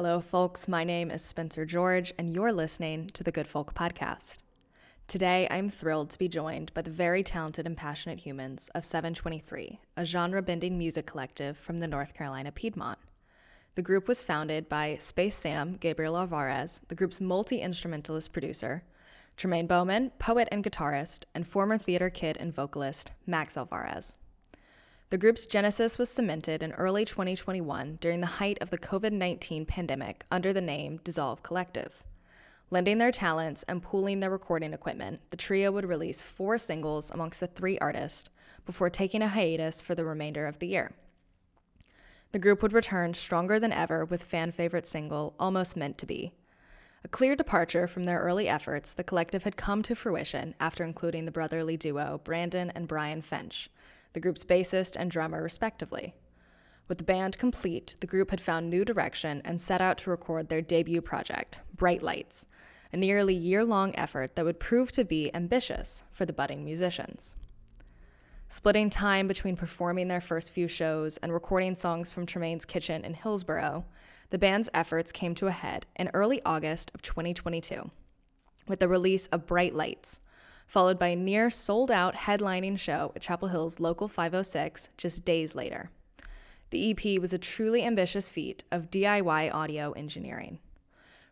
Hello, folks. My name is Spencer George, and you're listening to the Good Folk Podcast. Today, I'm thrilled to be joined by the very talented and passionate humans of 723, a genre bending music collective from the North Carolina Piedmont. The group was founded by Space Sam Gabriel Alvarez, the group's multi instrumentalist producer, Tramaine Bowman, poet and guitarist, and former theater kid and vocalist Maxx Alvarez. The group's genesis was cemented in early 2021 during the height of the COVID 19 pandemic under the name DISSOLVCOLLECTIVE. Lending their talents and pooling their recording equipment, the trio would release four singles amongst the three artists before taking a hiatus for the remainder of the year. The group would return stronger than ever with fan favorite single Almost Meant to Be. A clear departure from their early efforts, the collective had come to fruition after including the brotherly duo Brandon and Brian Finch, the group's bassist and drummer, respectively. With the band complete, the group had found new direction and set out to record their debut project, Bright Lights, a nearly year long effort that would prove to be ambitious for the budding musicians. Splitting time between performing their first few shows and recording songs from Tramaine's kitchen in Hillsborough, the band's efforts came to a head in early August of 2022 with the release of Bright Lights, followed by a near sold out headlining show at Chapel Hill's Local 506 just days later. The EP was a truly ambitious feat of DIY audio engineering.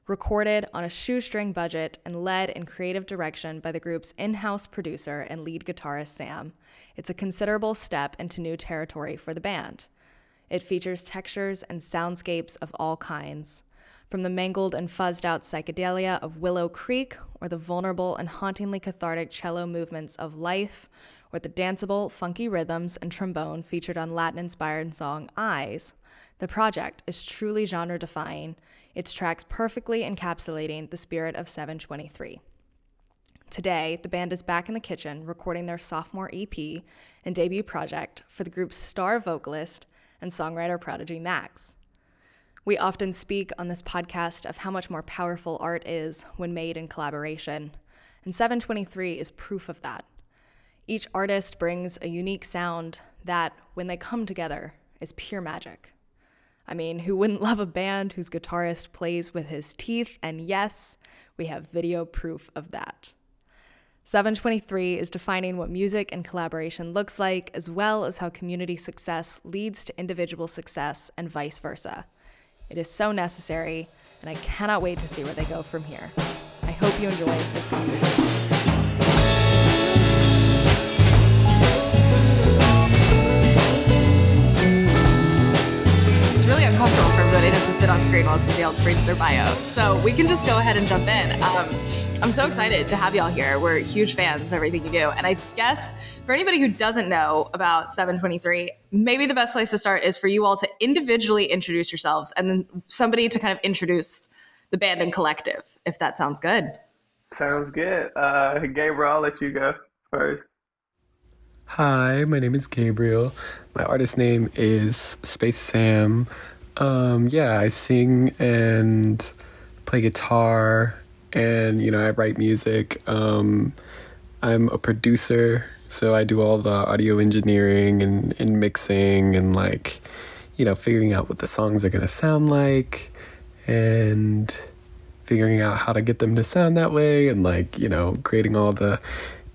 Recorded on a shoestring budget and led in creative direction by the group's in house producer and lead guitarist Sam, it's a considerable step into new territory for the band. It features textures and soundscapes of all kinds, from the mangled and fuzzed out psychedelia of Willow Creek, or the vulnerable and hauntingly cathartic cello movements of Life, or the danceable, funky rhythms and trombone featured on Latin inspired song Eyes, the project is truly genre defying, its tracks perfectly encapsulating the spirit of 723. Today, the band is back in the kitchen recording their sophomore EP and debut project for the group's star vocalist and songwriter prodigy Maxx. We often speak on this podcast of how much more powerful art is when made in collaboration, and 723 is proof of that. Each artist brings a unique sound that, when they come together, is pure magic. I mean, who wouldn't love a band whose guitarist plays with his teeth? And yes, we have video proof of that. 723 is defining what music and collaboration looks like, as well as how community success leads to individual success and vice versa. It is so necessary, and I cannot wait to see where they go from here. I hope you enjoy this conversation. It's really uncomfortable for everybody to have to sit on screen while somebody else reads their bio. So we can just go ahead and jump in. Um, I'm so excited to have y'all here. We're huge fans of everything you do. And I guess for anybody who doesn't know about 723, maybe the best place to start is for you all to individually introduce yourselves and then somebody to kind of introduce the band and collective, if that sounds good. Sounds good. Uh, Gabriel, I'll let you go first. Hi, my name is Gabriel. My artist name is Space Sam. Um, yeah, I sing and play guitar and you know I write music. Um, I'm a producer, so I do all the audio engineering and, and mixing and like you know figuring out what the songs are gonna sound like and figuring out how to get them to sound that way and like you know creating all the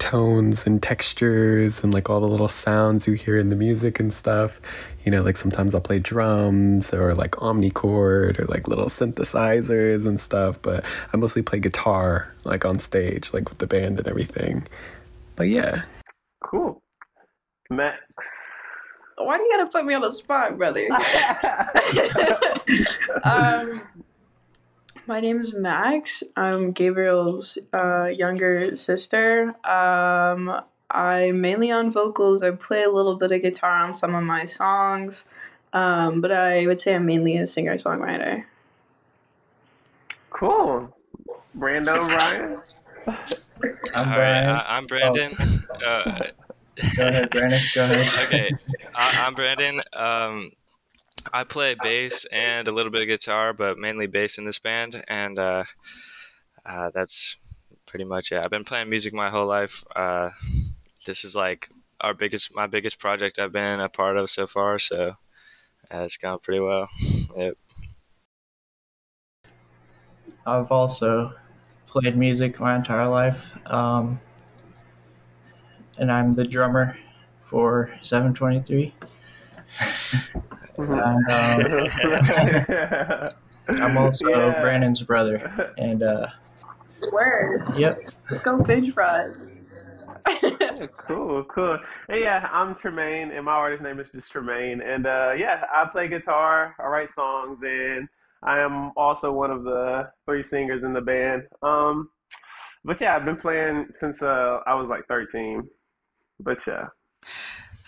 tones and textures and like all the little sounds you hear in the music and stuff. You know, like sometimes I'll play drums or like omnichord or like little synthesizers and stuff, but I mostly play guitar like on stage, like with the band and everything. But yeah. Cool. Maxx. Why do you gotta put me on the spot, brother? um, my name is Maxx. I'm Gabriel's uh, younger sister. Um, I'm mainly on vocals. I play a little bit of guitar on some of my songs, um, but I would say I'm mainly a singer songwriter. Cool. Brando Ryan. I'm All Brian. Right, I'm Brandon. Oh. Uh, go ahead, Brandon. Go ahead. okay, I, am Brandon. Um, I play bass and a little bit of guitar, but mainly bass in this band, and uh, uh, that's pretty much it. I've been playing music my whole life. Uh, this is like our biggest, my biggest project I've been a part of so far, so uh, it's gone pretty well. Yep. I've also played music my entire life, um, and I'm the drummer for 723. and, um, I'm also Yeah. Brandon's brother, and uh, Word. yep, Let's go Finch fries. cool, cool. Hey, yeah, I'm Tramaine, and my artist name is just Tramaine. And uh, yeah, I play guitar, I write songs, and I am also one of the three singers in the band. Um, but yeah, I've been playing since uh, I was like 13. But yeah.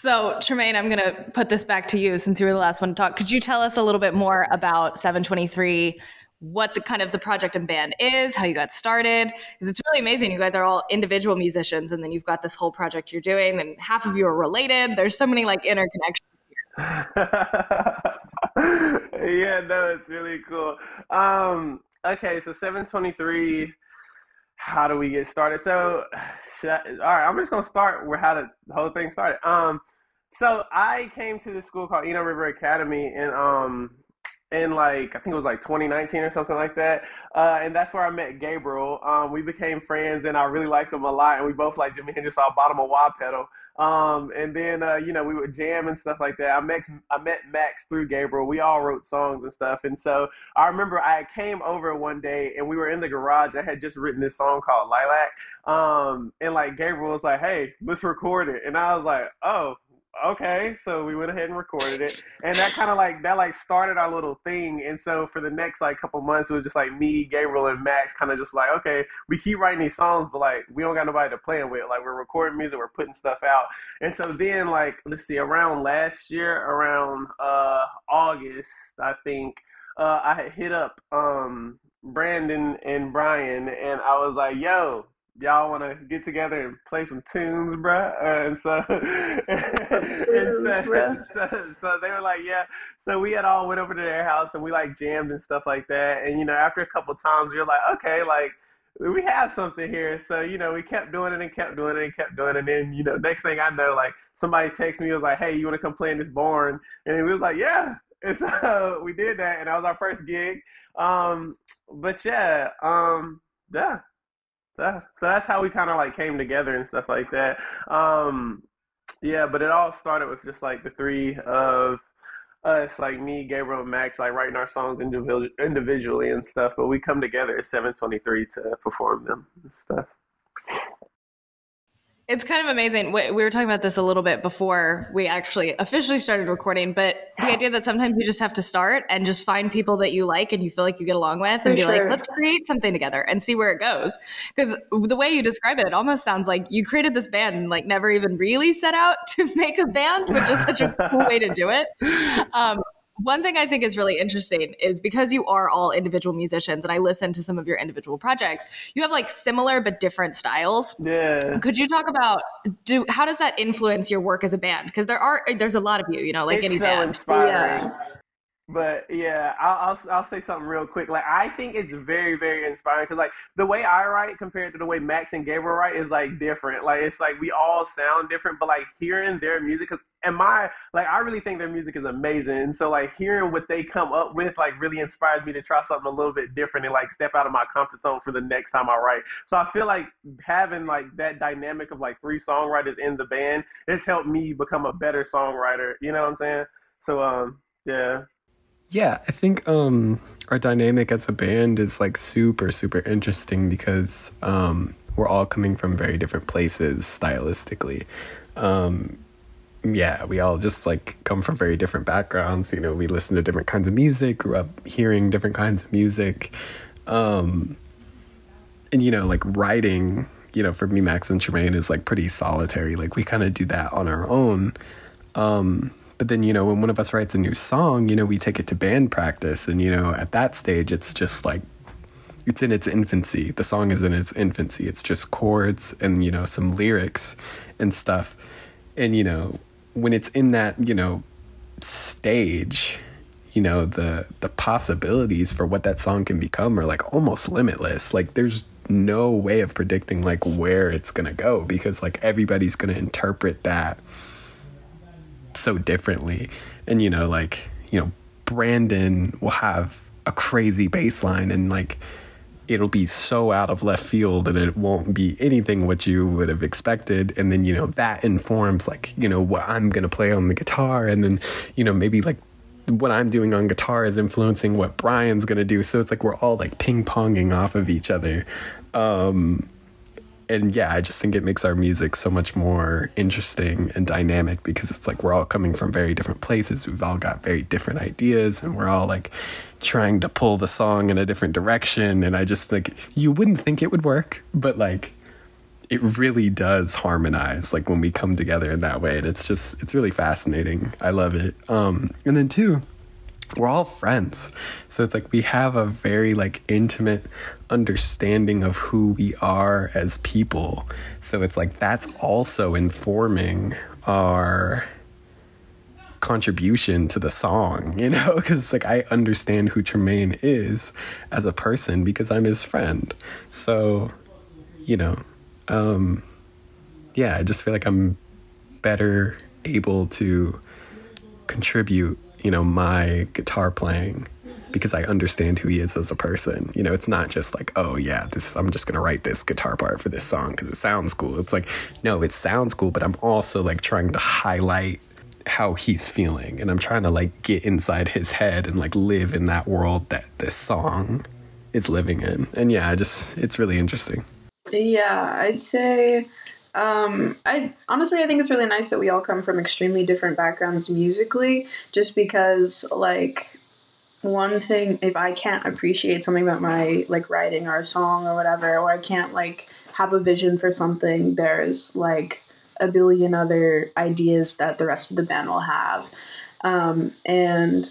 So, Tramaine, I'm going to put this back to you since you were the last one to talk. Could you tell us a little bit more about 723, what the kind of the project and band is, how you got started? Because it's really amazing. You guys are all individual musicians, and then you've got this whole project you're doing, and half of you are related. There's so many like interconnections. yeah, no, it's really cool. Um, okay, so 723, how do we get started? So, I, all right, I'm just gonna start with how the whole thing started. Um, so I came to this school called Eno River Academy, and um, in like I think it was like 2019 or something like that. Uh, and that's where I met Gabriel. Um, we became friends, and I really liked him a lot. And we both like Jimi Hendrix, so I bought him a wah pedal. Um, and then uh, you know we would jam and stuff like that. I met I met Maxx through Gabriel. We all wrote songs and stuff. And so I remember I came over one day, and we were in the garage. I had just written this song called Lilac. Um, and like Gabriel was like, "Hey, let's record it," and I was like, "Oh." Okay so we went ahead and recorded it. And that kind of like that like started our little thing. And so for the next like couple months it was just like me gabriel and max kind of just like okay we keep writing these songs but like we don't got nobody to play 'em with. Like we're recording music we're putting stuff out. And so then like let's see around last year around uh august i think uh i hit up um brandon and brian and i was like yo y'all want to get together and play some tunes, bruh? Uh, and so, and so, bruh. so, so they were like, yeah. So we had all went over to their house and we like jammed and stuff like that. And you know, after a couple times, we were like, okay, like we have something here. So you know, we kept doing it and kept doing it and kept doing it. And then you know, next thing I know, like somebody texts me, was like, hey, you want to come play in this barn? And we was like, yeah. And so we did that, and that was our first gig. Um, but yeah, um, yeah so that's how we kind of like came together and stuff like that. Um, yeah, but it all started with just like the three of us, like me, Gabriel, and Maxx, like writing our songs individually, and stuff. But we come together at seven twenty three to perform them and stuff. It's kind of amazing. We we were talking about this a little bit before we actually officially started recording, but the idea that sometimes you just have to start and just find people that you like and you feel like you get along with and For be like, let's create something together and see where it goes. Because the way you describe it, it almost sounds like you created this band and like never even really set out to make a band, which is such a cool way to do it. Um, one thing I think is really interesting is because you are all individual musicians and I listened to some of your individual projects, you have like similar but different styles. Yeah. Could you talk about do how does that influence your work as a band? Because there are there's a lot of you, you know, like it's any so band. inspiring. Yeah. But yeah, I'll, I'll I'll say something real quick. Like I think it's very very inspiring because like the way I write compared to the way Maxx and Gabriel write is like different. Like it's like we all sound different, but like hearing their music 'cause- and my like I really think their music is amazing. And so like hearing what they come up with like really inspires me to try something a little bit different and like step out of my comfort zone for the next time I write. So I feel like having like that dynamic of like three songwriters in the band has helped me become a better songwriter. You know what I'm saying? So um yeah. Yeah, I think um, our dynamic as a band is like super, super interesting because um, we're all coming from very different places stylistically. Um, yeah, we all just like come from very different backgrounds. You know, we listen to different kinds of music, grew up hearing different kinds of music. Um, and, you know, like writing, you know, for me, Maxx and Tramaine is like pretty solitary. Like we kind of do that on our own. Um, but then, you know, when one of us writes a new song, you know, we take it to band practice. And, you know, at that stage, it's just like, it's in its infancy. The song is in its infancy. It's just chords and, you know, some lyrics and stuff. And, you know, when it's in that, you know, stage, you know, the the possibilities for what that song can become are like almost limitless. Like there's no way of predicting like where it's going to go because like everybody's going to interpret that so differently. And you know, like, you know, Brandon will have a crazy bass line and like it'll be so out of left field and it won't be anything what you would have expected. And then you know that informs like you know what i'm going to play on the guitar. And then you know maybe like what i'm doing on guitar is influencing what brian's going to do. So it's like we're all like ping-ponging off of each other. Um and yeah, I just think it makes our music so much more interesting and dynamic because it's like we're all coming from very different places. We've all got very different ideas and we're all like trying to pull the song in a different direction. And I just think you wouldn't think it would work, but like it really does harmonize like when we come together in that way. And it's just, it's really fascinating. I love it. Um, and then, two, we're all friends. So it's like we have a very like intimate understanding of who we are as people. So it's like that's also informing our contribution to the song, you know, because like I understand who Tramaine is as a person because I'm his friend. So, you know, um, yeah, I just feel like I'm better able to contribute, you know, my guitar playing because I understand who he is as a person. You know, it's not just like, oh yeah, this I'm just gonna write this guitar part for this song because it sounds cool. It's like, no, it sounds cool, but I'm also like trying to highlight how he's feeling and I'm trying to like get inside his head and like live in that world that this song is living in. And yeah, I just it's really interesting. Yeah, I'd say um, I honestly I think it's really nice that we all come from extremely different backgrounds musically just because like one thing if I can't appreciate something about my like writing or a song or whatever, or I can't like have a vision for something, there's like a billion other ideas that the rest of the band will have. Um, and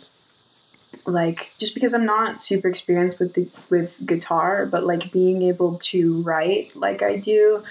like just because I'm not super experienced with the with guitar, but like being able to write like I do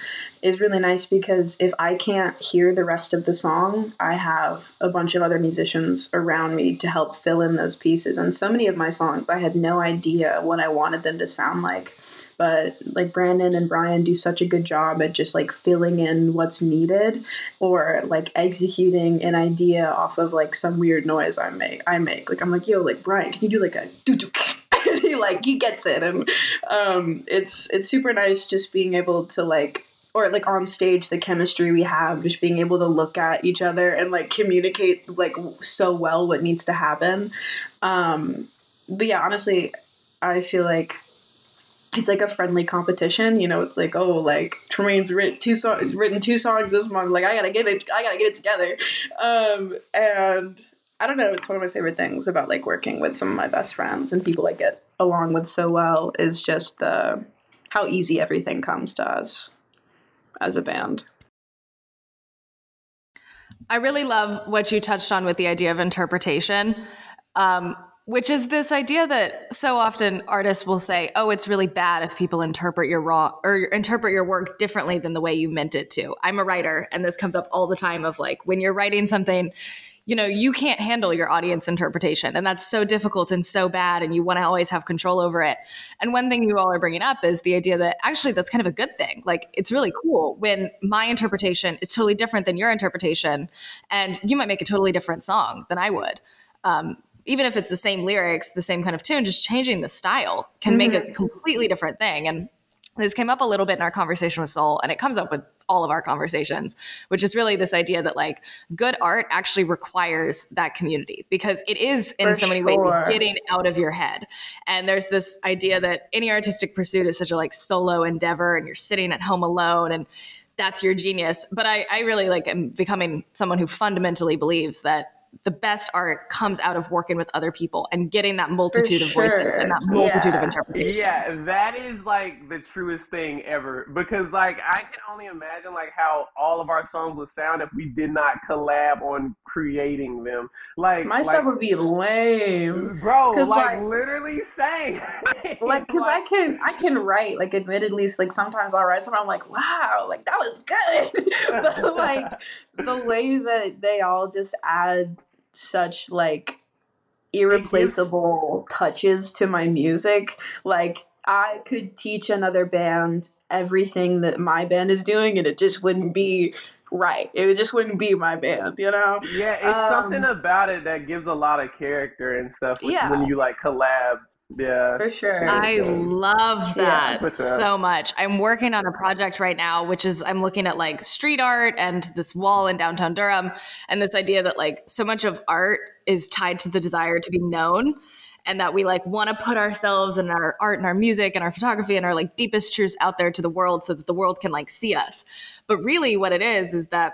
is really nice because if I can't hear the rest of the song, I have a bunch of other musicians around me to help fill in those pieces. And so many of my songs I had no idea what I wanted them to sound like. But like Brandon and Brian do such a good job at just like filling in what's needed or like executing an idea off of like some weird noise I make. I make like I'm like yo like Brian, can you do like a doo doo? he like he gets it, and um, it's it's super nice just being able to like or like on stage the chemistry we have just being able to look at each other and like communicate like so well what needs to happen. Um but yeah honestly i feel like it's like a friendly competition you know? It's like oh like tramaine's written two songs written two songs this month like i gotta get it i gotta get it together. Um and i don't know it's one of my favorite things about like working with some of my best friends and people i get along with so well is just the how easy everything comes to us as a band. I really love what you touched on with the idea of interpretation, um, which is this idea that so often artists will say, "Oh, it's really bad if people interpret your raw or interpret your work differently than the way you meant it to." I'm a writer, and this comes up all the time. Of like when you're writing something you know, you can't handle your audience interpretation. And that's so difficult and so bad. And you want to always have control over it. And one thing you all are bringing up is the idea that actually that's kind of a good thing. Like, it's really cool when my interpretation is totally different than your interpretation. And you might make a totally different song than I would. Um, even if it's the same lyrics, the same kind of tune, just changing the style can make a mm-hmm. completely different thing. And this came up a little bit in our conversation with Soul, and it comes up with all of our conversations, which is really this idea that like good art actually requires that community because it is in For so many sure. ways getting out of your head. And there's this idea that any artistic pursuit is such a like solo endeavor and you're sitting at home alone and that's your genius. But I, I really like am becoming someone who fundamentally believes that the best art comes out of working with other people and getting that multitude sure. of voices and that multitude yeah. of interpretations. Yeah, that is like the truest thing ever because like I can only imagine like how all of our songs would sound if we did not collab on creating them. Like my like, stuff would be lame, bro. Like, like literally saying, like because I can I can write like admittedly like sometimes I'll write something I'm like wow like that was good, but like the way that they all just add such like irreplaceable touches to my music. Like I could teach another band everything that my band is doing and it just wouldn't be right. It just wouldn't be my band, you know? Yeah, it's um, something about it that gives a lot of character and stuff yeah. when you like collab Yeah. For sure. I love that for sure. so much. I'm working on a project right now, which is I'm looking at like street art and this wall in downtown Durham, and this idea that like so much of art is tied to the desire to be known. And that we like want to put ourselves and our art and our music and our photography and our like deepest truths out there to the world so that the world can like see us. But really, what it is is that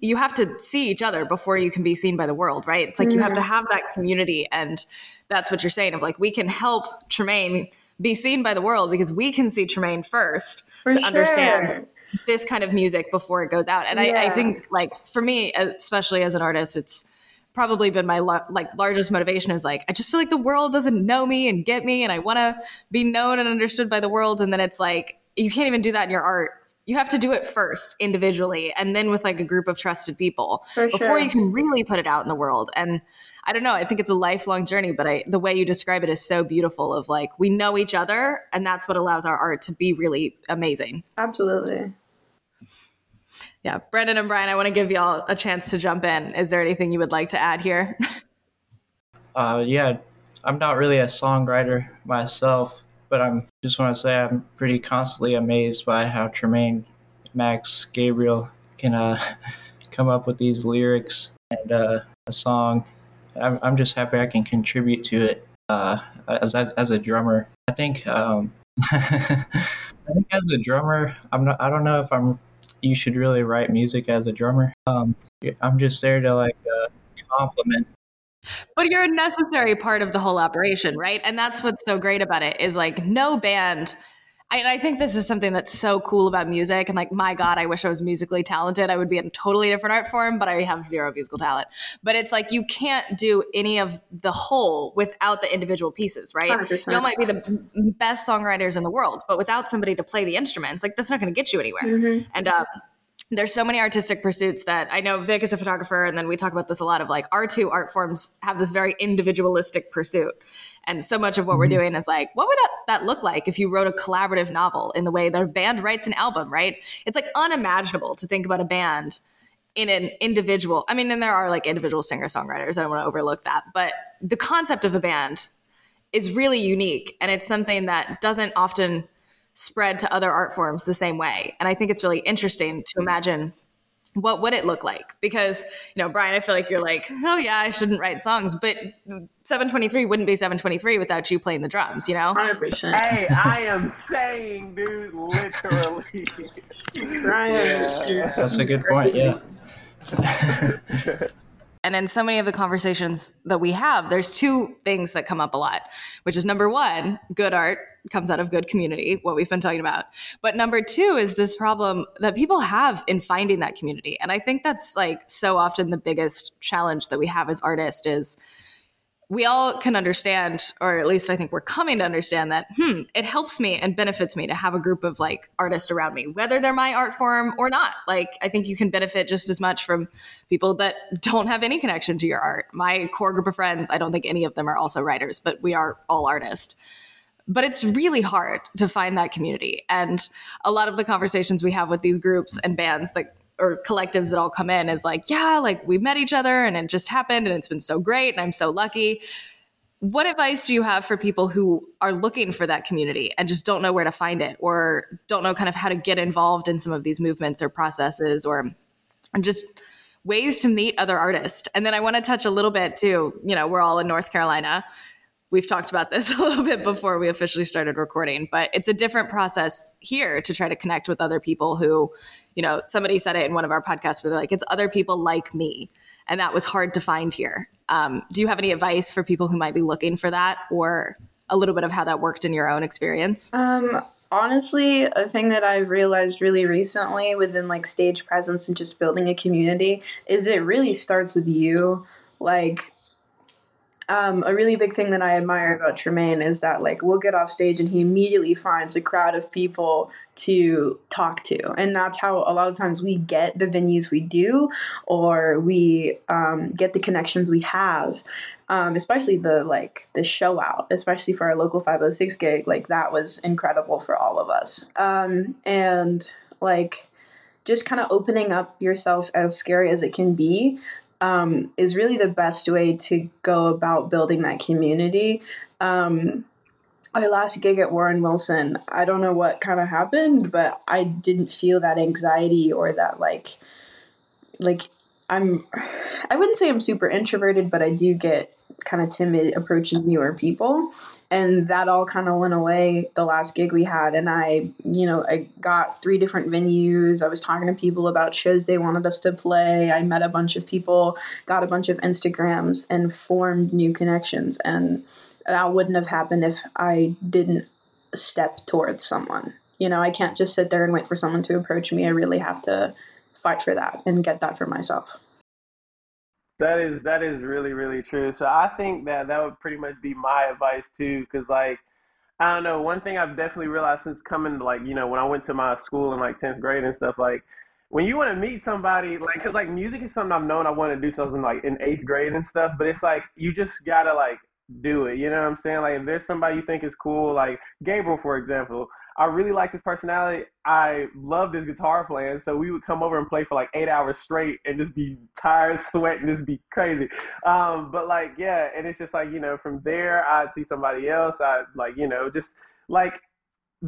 you have to see each other before you can be seen by the world, right? It's like you have to mm-hmm. have that community. And that's what you're saying of like, we can help Tramaine be seen by the world because we can see Tramaine first For to sure. understand this kind of music before it goes out. And I, I think like for me, especially as an artist, it's probably been my lo- like largest motivation is like I just feel like the world doesn't know me and get me and I want to be known and understood by the world and then it's like you can't even do that in your art. You have to do it first individually and then with like a group of trusted people For before sure. you can really put it out in the world. And I don't know, I think it's a lifelong journey, but I the way you describe it is so beautiful of like we know each other and that's what allows our art to be really amazing. Absolutely. Yeah, Brendan and Brian, I want to give y'all a chance to jump in. Is there anything you would like to add here? Uh, yeah, I'm not really a songwriter myself, but I'm just want to say I'm pretty constantly amazed by how Tramaine, Maxx, Gabriel can uh, come up with these lyrics and uh, a song. I'm, I'm just happy I can contribute to it uh, as, as as a drummer. I think um, I think as a drummer, I'm not. I don't know if I'm. You should really write music as a drummer. Um, I'm just there to like uh, compliment But you're a necessary part of the whole operation, right? And that's what's so great about it is like no band. And I think this is something that's so cool about music. And like, my God, I wish I was musically talented. I would be in a totally different art form, but I have zero musical talent. But it's like you can't do any of the whole without the individual pieces, right? 100%. Y'all might be the best songwriters in the world, but without somebody to play the instruments, like that's not going to get you anywhere. Mm-hmm. And um, there's so many artistic pursuits that I know Vic is a photographer, and then we talk about this a lot of like our two art forms have this very individualistic pursuit. And so much of what we're mm-hmm. doing is like, what would that- that look like if you wrote a collaborative novel in the way that a band writes an album, right? It's like unimaginable to think about a band in an individual. I mean, and there are like individual singer songwriters. I don't want to overlook that. But the concept of a band is really unique. And it's something that doesn't often spread to other art forms the same way. And I think it's really interesting to imagine what would it look like? Because, you know, Brian, I feel like you're like, oh yeah, I shouldn't write songs, but 723 wouldn't be 723 without you playing the drums, you know? 100%. Hey, I am saying, dude, literally. Brian, Yeah. That's a good point. Yeah. And in so many of the conversations that we have, there's two things that come up a lot, which is number one, good art comes out of good community, what we've been talking about. But number two is this problem that people have in finding that community. And I think that's like so often the biggest challenge that we have as artists is we all can understand, or at least I think we're coming to understand that, hmm, it helps me and benefits me to have a group of like artists around me, whether they're my art form or not. Like, I think you can benefit just as much from people that don't have any connection to your art. My core group of friends, I don't think any of them are also writers, but we are all artists. But it's really hard to find that community. And a lot of the conversations we have with these groups and bands that or collectives that all come in is like, yeah, like we met each other and it just happened and it's been so great and I'm so lucky. What advice do you have for people who are looking for that community and just don't know where to find it or don't know kind of how to get involved in some of these movements or processes or just ways to meet other artists? And then I want to touch a little bit too, you know, we're all in North Carolina. We've talked about this a little bit before we officially started recording, but it's a different process here to try to connect with other people who, you know, somebody said it in one of our podcasts where they're like, it's other people like me. And that was hard to find here. Um, do you have any advice for people who might be looking for that or a little bit of how that worked in your own experience? Um, honestly, a thing that I've realized really recently within like stage presence and just building a community is it really starts with you. Like, um, a really big thing that I admire about Tramaine is that like we'll get off stage and he immediately finds a crowd of people to talk to, and that's how a lot of times we get the venues we do, or we um, get the connections we have. Um, especially the like the show out, especially for our local 506 gig, like that was incredible for all of us. Um, and like just kind of opening up yourself, as scary as it can be, um, is really the best way to go about building that community. Um, my last gig at Warren Wilson, I don't know what kind of happened, but I didn't feel that anxiety or that like like I'm I wouldn't say I'm super introverted, but I do get kind of timid approaching newer people. And that all kind of went away the last gig we had. And i you know i got three different venues. I was talking to people about shows they wanted us to play. I met a bunch of people got a bunch of instagrams and formed new connections. And that wouldn't have happened if i didn't step towards someone. You know i can't just sit there and wait for someone to approach me. I really have to fight for that and get that for myself that is that is really really true. So I think that that would pretty much be my advice too, because like I don't know, one thing I've definitely realized since coming to like you know when I went to my school in like tenth grade and stuff like when you want to meet somebody like because like music is something I've known I want to do something like in eighth grade and stuff, but it's like you just gotta like do it. You know what I'm saying? Like if there's somebody you think is cool, like Gabriel for example. I really liked his personality. I loved his guitar playing. So we would come over and play for like eight hours straight and just be tired, sweating, just be crazy. Um, but like, yeah, and it's just like, you know, from there, I'd see somebody else. I'd like, you know, just like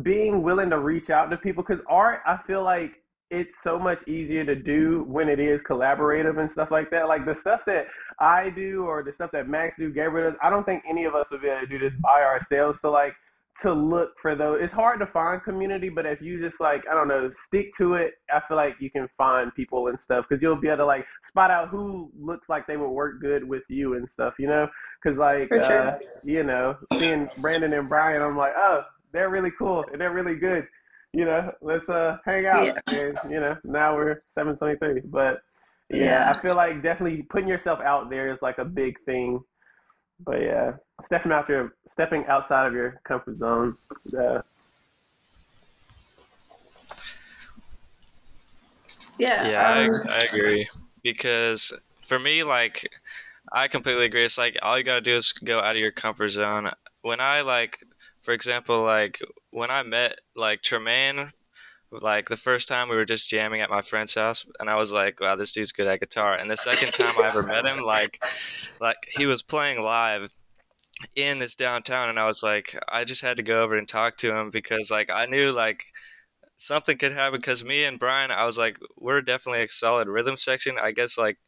being willing to reach out to people. Cause art, I feel like it's so much easier to do when it is collaborative and stuff like that. Like the stuff that I do or the stuff that Maxx do, Gabriel does, I don't think any of us would be able to do this by ourselves. So like, to look for those. It's hard to find community, but if you just like I don't know, stick to it, I feel like you can find people and stuff because you'll be able to like spot out who looks like they would work good with you and stuff, you know? Because like sure. uh, you know, seeing Brandon and Brian, I'm like, oh, they're really cool and they're really good. You know, let's uh hang out. Yeah. And you know, now we're 723, but yeah, yeah, I feel like definitely putting yourself out there is like a big thing but yeah, stepping out your stepping outside of your comfort zone. Yeah. Yeah. Yeah, um, I, I agree because for me, like, I completely agree. It's like all you gotta do is go out of your comfort zone. When I like, for example, like when I met like Tramaine like the first time we were just jamming at my friend's house and i was like wow this dude's good at guitar. And the second time i ever met him like like he was playing live in this downtown and i was like i just had to go over and talk to him because like i knew like something could happen because me and brian i was like we're definitely a solid rhythm section. I guess like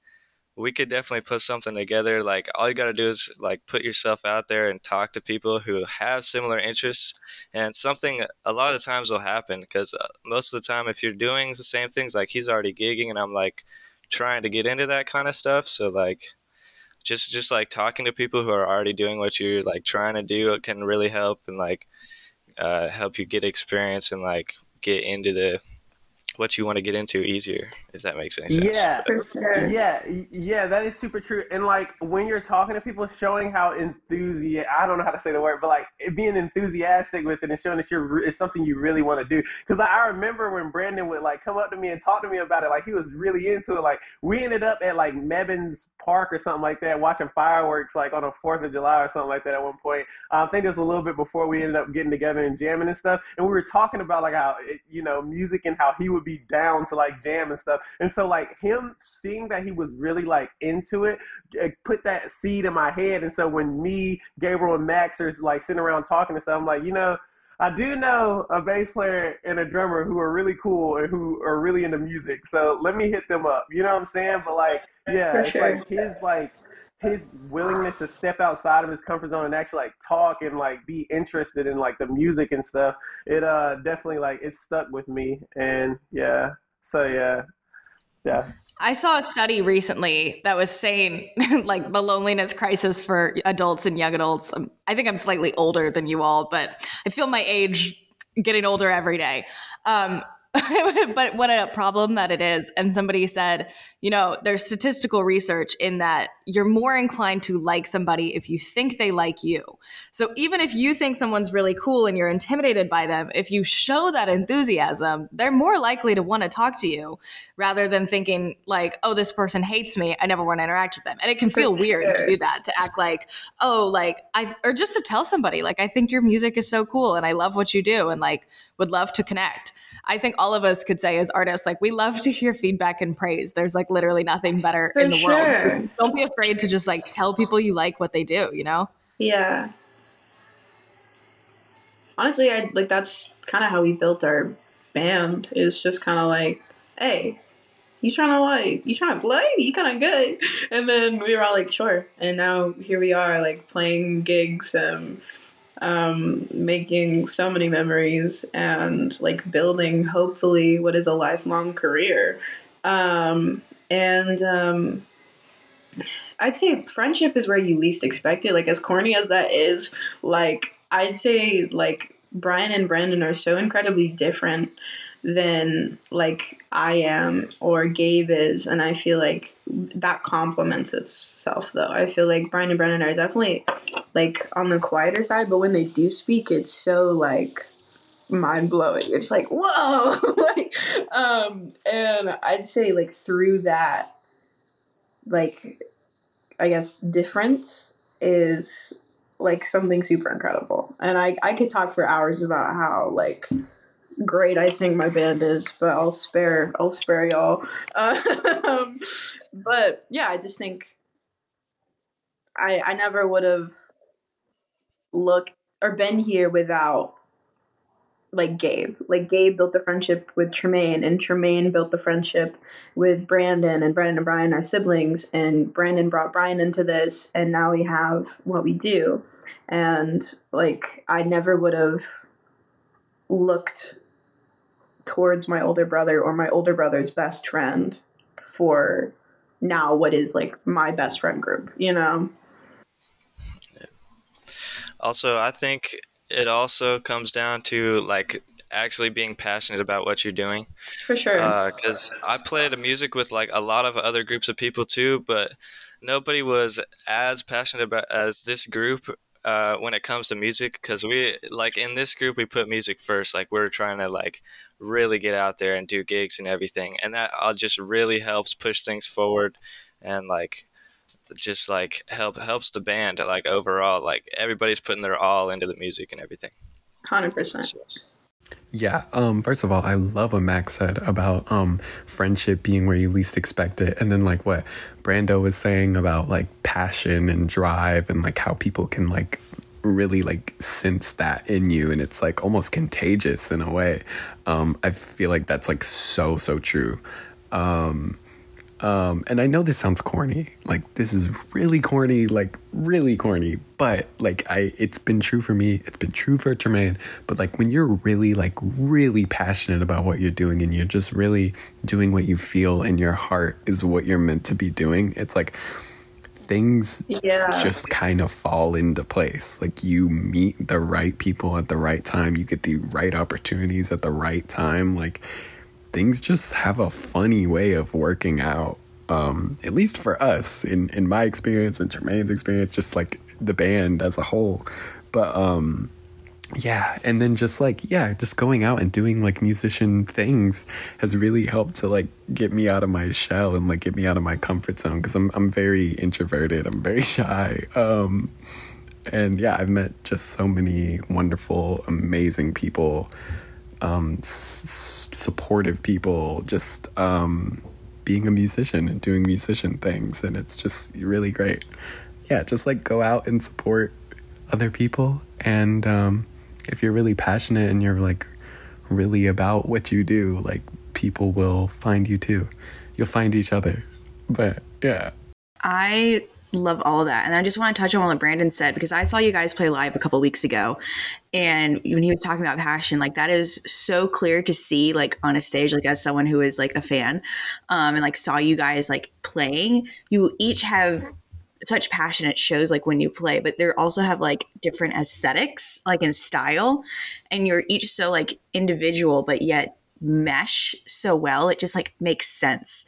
we could definitely put something together. Like all you got to do is like put yourself out there and talk to people who have similar interests, and something a lot of times will happen because uh, most of the time if you're doing the same things, like he's already gigging and I'm like trying to get into that kind of stuff, so like just just like talking to people who are already doing what you're like trying to do can really help and like uh, help you get experience and like get into the what you want to get into easier if that makes any sense. Yeah. Yeah yeah that is super true and like when you're talking to people showing how enthusiastic i don't know how to say the word but like being enthusiastic with it and showing that you're it's something you really want to do because i remember when brandon would like come up to me and talk to me about it like he was really into it like we ended up at like Mebbins park or something like that watching fireworks like on a fourth of july or something like that at one point. Uh, I think it was a little bit before we ended up getting together and jamming and stuff and we were talking about like how eh, you know music and how he would would be down to like jam and stuff. And so like him seeing that he was really like into it, eh, put that seed in my head. And so when me, Gabriel, and Maxx are like sitting around talking and stuff, I'm like, you know. I do know a bass player and a drummer who are really cool and who are really into music. So let me hit them up. You know what I'm saying? But like, yeah, it's like his like his willingness to step outside of his comfort zone and actually like talk and like be interested in like the music and stuff it uh definitely like it stuck with me and yeah so yeah yeah I saw a study recently that was saying like the loneliness crisis for adults and young adults. Um, I think I'm slightly older than you all, but I feel my age getting older every day. Um, but what a problem that it is. And somebody said, you know, there's statistical research in that you're more inclined to like somebody if you think they like you. So even if you think someone's really cool and you're intimidated by them, if you show that enthusiasm, they're more likely to want to talk to you rather than thinking like, oh, this person hates me. I never want to interact with them. And it can feel weird to do that, to act like, oh, like I, or just to tell somebody, like, I think your music is so cool and I love what you do and like would love to connect. I think all of us could say as artists, like we love to hear feedback and praise. There's like literally nothing better For in the sure. world. Don't be afraid to just like tell people you like what they do, you know? Yeah. honestly, I like that's kind of how we built our band. Is just kind of like, hey, you trying to like, you trying to play? You kind of good. And then we were all like, sure. And now here we are, like playing gigs and um, making so many memories and like building hopefully what is a lifelong career. Um, and um, I'd say friendship is where you least expect it. Like as corny as that is, like I'd say like Brian and Brandon are so incredibly different than like I am or Gabe is, and I feel like that complements itself. Though I feel like Brian and Brandon are definitely like on the quieter side, but when they do speak, it's so like mind blowing. You're just like whoa, like um, and I'd say like through that, like I guess difference is like something super incredible, and I I could talk for hours about how like great I think my band is, but I'll spare I'll spare y'all. Um, but yeah, I just think I I never would have looked or been here without like Gabe. Like Gabe built the friendship with Tramaine, and Tramaine built the friendship with Brandon, and Brandon and Brian are siblings, and Brandon brought Brian into this, and now we have what we do. And like I never would have looked towards my older brother or my older brother's best friend for now what is like my best friend group, you know? Also, I think it also comes down to like actually being passionate about what you're doing. For sure. Because uh, I played the music with like a lot of other groups of people too, but nobody was as passionate about as this group uh, when it comes to music because we like in this group we put music first like we're trying to like really get out there and do gigs and everything and that all just really helps push things forward and like just like help helps the band like overall like everybody's putting their all into the music and everything. 100% So, Yeah. Um. First of all, I love what Maxx said about um friendship being where you least expect it, and then like what Brando was saying about like passion and drive, and like how people can like really like sense that in you, and it's like almost contagious in a way. Um. I feel like that's like so so true. Um. Um, and I know this sounds corny, like this is really corny, like really corny, but like I, it's been true for me. It's been true for Tramaine. But like when you're really, like really passionate about what you're doing, and you're just really doing what you feel in your heart is what you're meant to be doing. It's like things Yeah. just kind of fall into place. Like you meet the right people at the right time, you get the right opportunities at the right time. Like things just have a funny way of working out. Um, at least for us, in in my experience and Tramaine's experience, just like the band as a whole. But um yeah, and then just like yeah, just going out and doing like musician things has really helped to like get me out of my shell and like get me out of my comfort zone because I'm I'm very introverted. I'm very shy. Um and yeah, I've met just so many wonderful, amazing people, um, s- supportive people, just um, being a musician and doing musician things, and it's just really great. Yeah, just like go out and support other people, and um, if you're really passionate and you're like really about what you do, like people will find you too. You'll find each other. But yeah. I love all that. And I just want to touch on what Brandon said because I saw you guys play live a couple weeks ago. And when he was talking about passion, like that is so clear to see like on a stage, like as someone who is like a fan, um, and like saw you guys like playing, you each have such passion it shows like when you play but they also have like different aesthetics like in style and you're each so like individual but yet mesh so well it just like makes sense.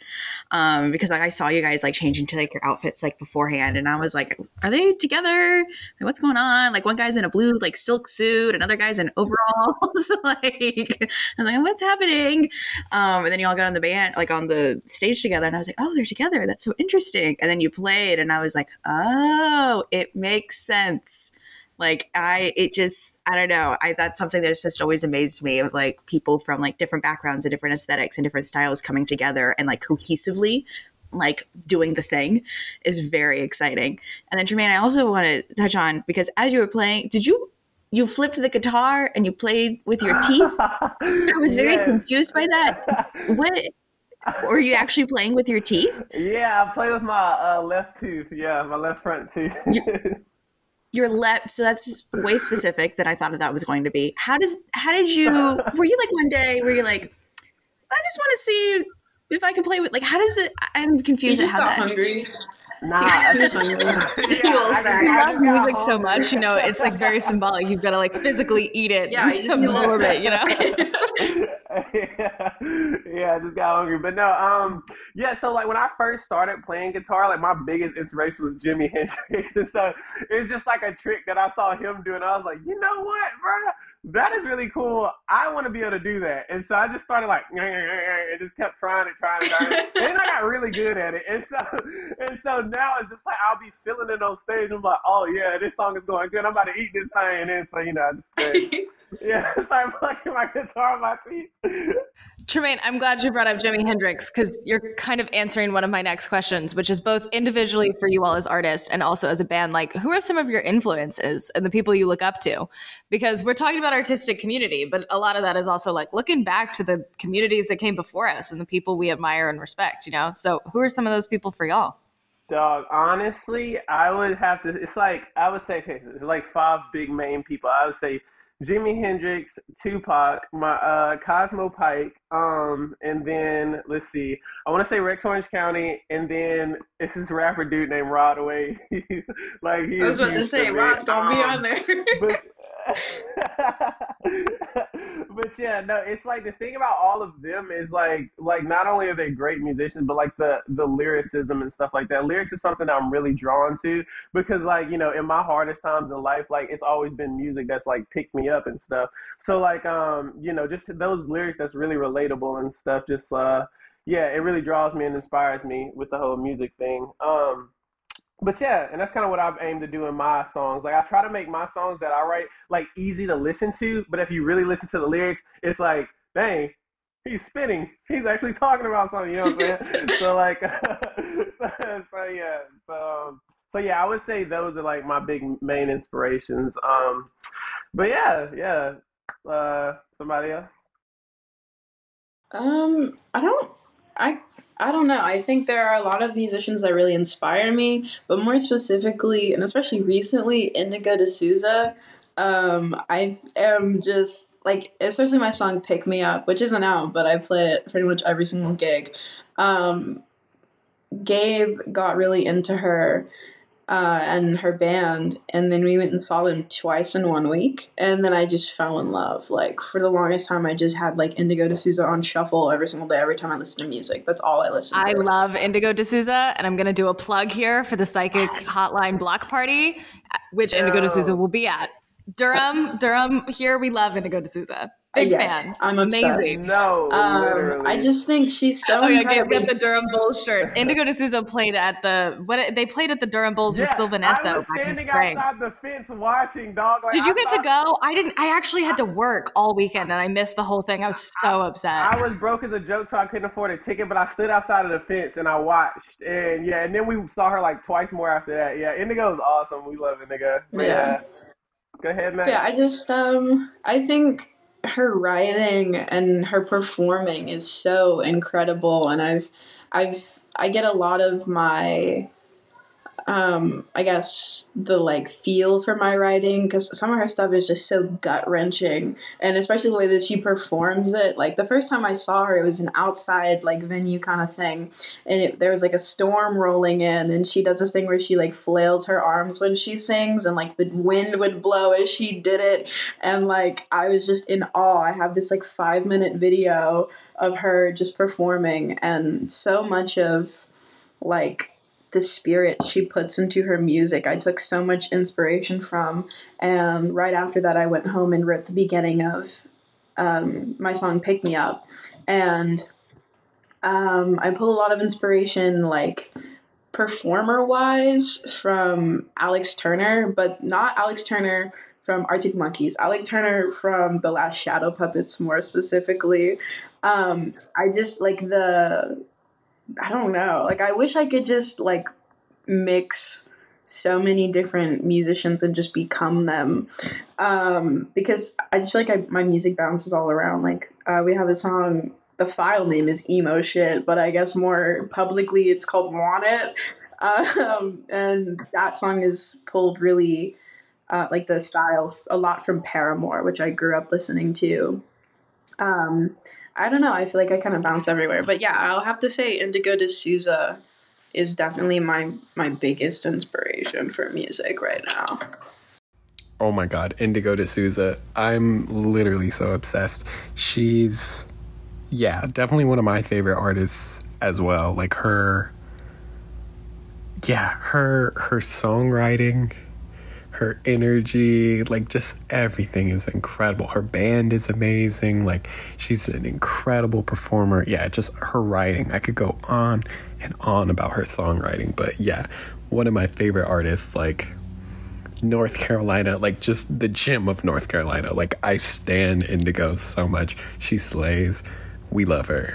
Um because like i saw you guys like change into like your outfits like beforehand and i was like are they together? Like what's going on? Like one guy's in a blue like silk suit another guy's in overalls like i was like what's happening? Um and then you all got on the band like on the stage together and i was like oh they're together. That's so interesting. And then you played and i was like oh it makes sense like i it just i don't know i that's something that's just always amazed me of like people from like different backgrounds and different aesthetics and different styles coming together and like cohesively like doing the thing is very exciting and then Tramaine, i also want to touch on because as you were playing did you you flipped the guitar and you played with your teeth. I was very Yes. confused by that. What were you actually playing with your teeth? Yeah, I play with my uh, left tooth. Yeah, my left front tooth. Your left, so that's way specific than I thought that was going to be. How does how did you? Were you like one day were you're like, I just want to see if I can play with like how does it? I'm You confused at how got that. hungry. Nah, I He was just, hungry. yeah, I, back. just- We I love music so much, you know, it's like very symbolic. You've got to like physically eat it, Yeah, you just absorb it, you know. yeah, yeah, I just got hungry. But no, um, yeah. So like when I first started playing guitar, like my biggest inspiration was Jimi Hendrix, and so it's just like a trick that I saw him doing. And I was like, you know what, bro, that is really cool. I want to be able to do that. And so I just started like, and just kept trying and trying it, trying and then I got really good at it. And so, and so now it's just like I'll be feeling it on stage. I'm like, oh yeah, this song is going good. I'm about to eat this thing. And then so you know, I just. Yeah, start plucking my guitar on my teeth. Tramaine, I'm glad you brought up Jimi Hendrix because you're kind of answering one of my next questions, which is both individually for you all as artists and also as a band. Like, who are some of your influences and the people you look up to? Because we're talking about artistic community, but a lot of that is also like looking back to the communities that came before us and the people we admire and respect, you know? So, who are some of those people for y'all? Dog, honestly, I would have to. It's like I would say, like five big main people. I would say Jimi Hendrix, Tupac, my uh, Cosmo Pyke, um, and then let's see, I want to say Rex Orange County, and then it's this rapper dude named Rod Wave. like he I was about to say. Rock, don't be Um, on there. but but yeah, no, it's like the thing about all of them is like like not only are they great musicians, but like the the lyricism and stuff like that. Lyrics is something I'm really drawn to because like you know in my hardest times in life, like it's always been music that's like picked me up and stuff. So like um you know just those lyrics that's really relatable and stuff. Just uh yeah, it really draws me and inspires me with the whole music thing. Um but yeah, and that's kind of what I've aimed to do in my songs. Like I try to make my songs that I write like easy to listen to, but if you really listen to the lyrics, it's like, dang, he's spinning. He's actually talking about something. You know what I'm saying? so like, so, so yeah, so um, so yeah, I would say those are like my big main inspirations. Um, but yeah, yeah. Uh, somebody else? Um, I don't. I I don't know. I think there are a lot of musicians that really inspire me, but more specifically, and especially recently, Indigo De Souza. Um, I am just like, especially my song "Pick Me Up," which isn't out, but I play it pretty much every single gig. Um, Gabe got really into her uh, and her band, and then we went and saw them twice in one week, and then I just fell in love. Like for the longest time, I just had like Indigo De Souza on shuffle every single day. Every time I listen to music, that's all I listen to. I love Indigo De Souza, and I'm going to do a plug here for the Psychic Hotline Block Party, which Indigo De Souza will be at. Durham, Durham, here we love Indigo De Souza. Big Yes, fan. I'm obsessed. Amazing. No, Um. I just think she's so Oh yeah, get, get the Durham Bulls shirt. Indigo De Souza played at the what? They played at the Durham Bulls with yeah, Sylvan I was back in standing spring. outside the fence watching, dog. Like, Did you I get to go? I didn't. I actually had to work all weekend, and I missed the whole thing. I was so upset. I was broke as a joke, so I couldn't afford a ticket. But I stood outside of the fence and I watched, and yeah, and then we saw her like twice more after that. Yeah, Indigo is awesome. We love Indigo. Yeah. yeah. Go ahead, Matt. yeah, I just um, I think her writing and her performing is so incredible, and I've, I've, I get a lot of my um, I guess the like feel for my writing because some of her stuff is just so gut wrenching, and especially the way that she performs it. Like the first time I saw her, it was an outside like venue kind of thing, and it, there was like a storm rolling in, and she does this thing where she like flails her arms when she sings, and like the wind would blow as she did it, and like I was just in awe. I have this like five minute video of her just performing, and so much of like the spirit she puts into her music I took so much inspiration from. And right after that I went home and wrote the beginning of um, my song Pick Me Up. And um, I pull a lot of inspiration like performer wise from Alex Turner but not Alex Turner from Arctic Monkeys. Alex Turner from The Last Shadow Puppets more specifically. Um, I just like the I don't know. Like I wish I could just like mix so many different musicians and just become them. Um, because I just feel like I, my music bounces all around. Like uh, we have a song. The file name is emo shit, but I guess more publicly it's called Want It. Um, and that song is pulled really uh, like the style a lot from Paramore, which I grew up listening to. Um, I don't know. I feel like I kind of bounce everywhere, but yeah, I'll have to say Indigo de Souza is definitely my my biggest inspiration for music right now. Oh my god, Indigo de Souza. I'm literally so obsessed. She's yeah, definitely one of my favorite artists as well. Like her yeah, her her songwriting her energy, like just everything is incredible. Her band is amazing. Like she's an incredible performer. Yeah, just her writing. I could go on and on about her songwriting, but yeah, one of my favorite artists like North Carolina, like just the gym of North Carolina. Like I stand Indigo so much. She slays. We love her.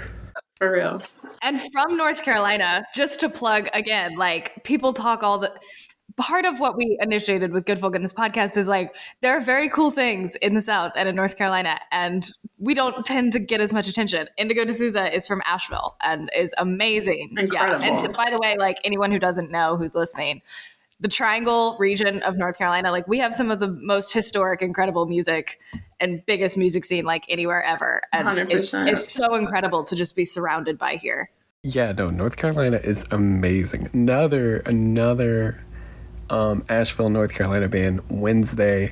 For real. And from North Carolina, just to plug again, like people talk all the part of what we initiated with Good Folk in this podcast is like there are very cool things in the South and in North Carolina, and we don't tend to get as much attention. Indigo de Souza is from Asheville and is amazing. Incredible. Yeah. And so, by the way, like anyone who doesn't know who's listening, the Triangle region of North Carolina, like we have some of the most historic, incredible music and biggest music scene like anywhere ever. And 100%. it's it's so incredible to just be surrounded by here. Yeah, no, North Carolina is amazing. Another another um, Asheville, North Carolina band, Wednesday.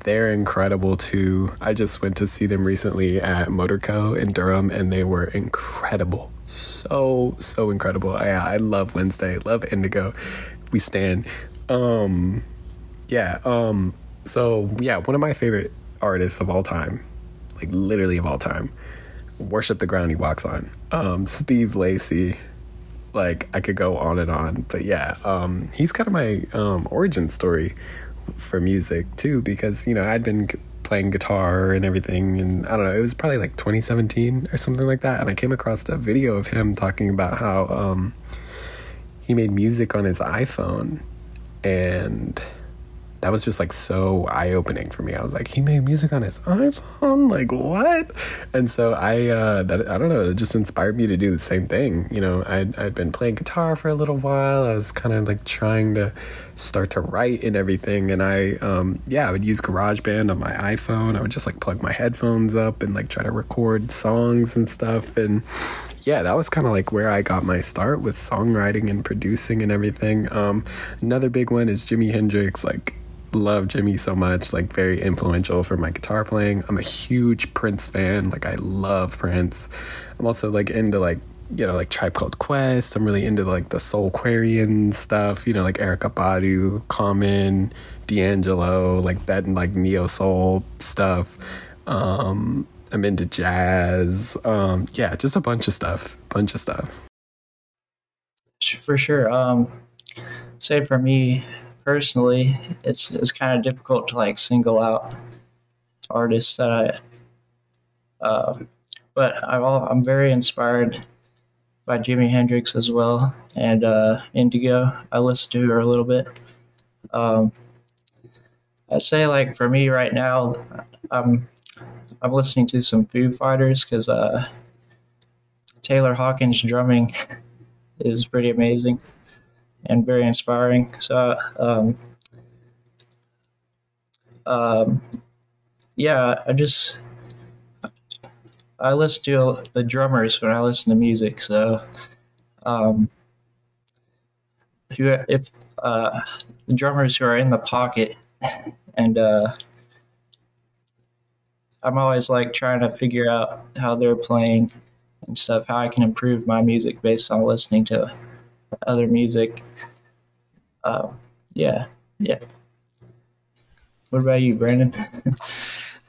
They're incredible too. I just went to see them recently at Motorco in Durham, and they were incredible. So so incredible. I I love Wednesday. Love Indigo. We stand. Um, yeah. Um. So yeah, one of my favorite artists of all time, like literally of all time, worship the ground he walks on. Um, Steve Lacy like I could go on and on, but yeah, um, he's kind of my um, origin story for music too, because you know I'd been playing guitar and everything, and I don't know, it was probably like 2017 or something like that, and I came across a video of him talking about how um, he made music on his iPhone, and that was just like so eye opening for me. I was like, he made music on his iPhone, like what? And so I, uh, that I don't know, it just inspired me to do the same thing. You know, I'd I'd been playing guitar for a little while. I was kind of like trying to start to write and everything, and I, um, yeah, I would use GarageBand on my iPhone. I would just like plug my headphones up and like try to record songs and stuff, and yeah, that was kind of like where I got my start with songwriting and producing and everything. Um, another big one is Jimi Hendrix, like love Jimmy so much, like very influential for my guitar playing. I'm a huge Prince fan. Like I love Prince. I'm also like into like you know like Tribe Called Quest. I'm really into like the Soulquarian stuff. You know like Erykah Badu, Common, D'Angelo, like that and like neo soul stuff. Um, I'm into jazz. Um, yeah, just a bunch of stuff. Bunch of stuff. For sure. Um, say for me, personally, it's it's kind of difficult to like single out artists that I. Uh, but I'm all, I'm very inspired by Jimi Hendrix as well and uh, Indigo. I listen to her a little bit. Um, I say like for me right now, I'm I'm listening to some Foo Fighters because uh, Taylor Hawkins drumming is pretty amazing and very inspiring. So, um, um, yeah, I just I listen to the drummers when I listen to music. So, um, if you, if uh, the drummers who are in the pocket, and uh, I'm always like trying to figure out how they're playing and stuff, how I can improve my music based on listening to other music. Um, yeah, yeah. What about you, Brandon?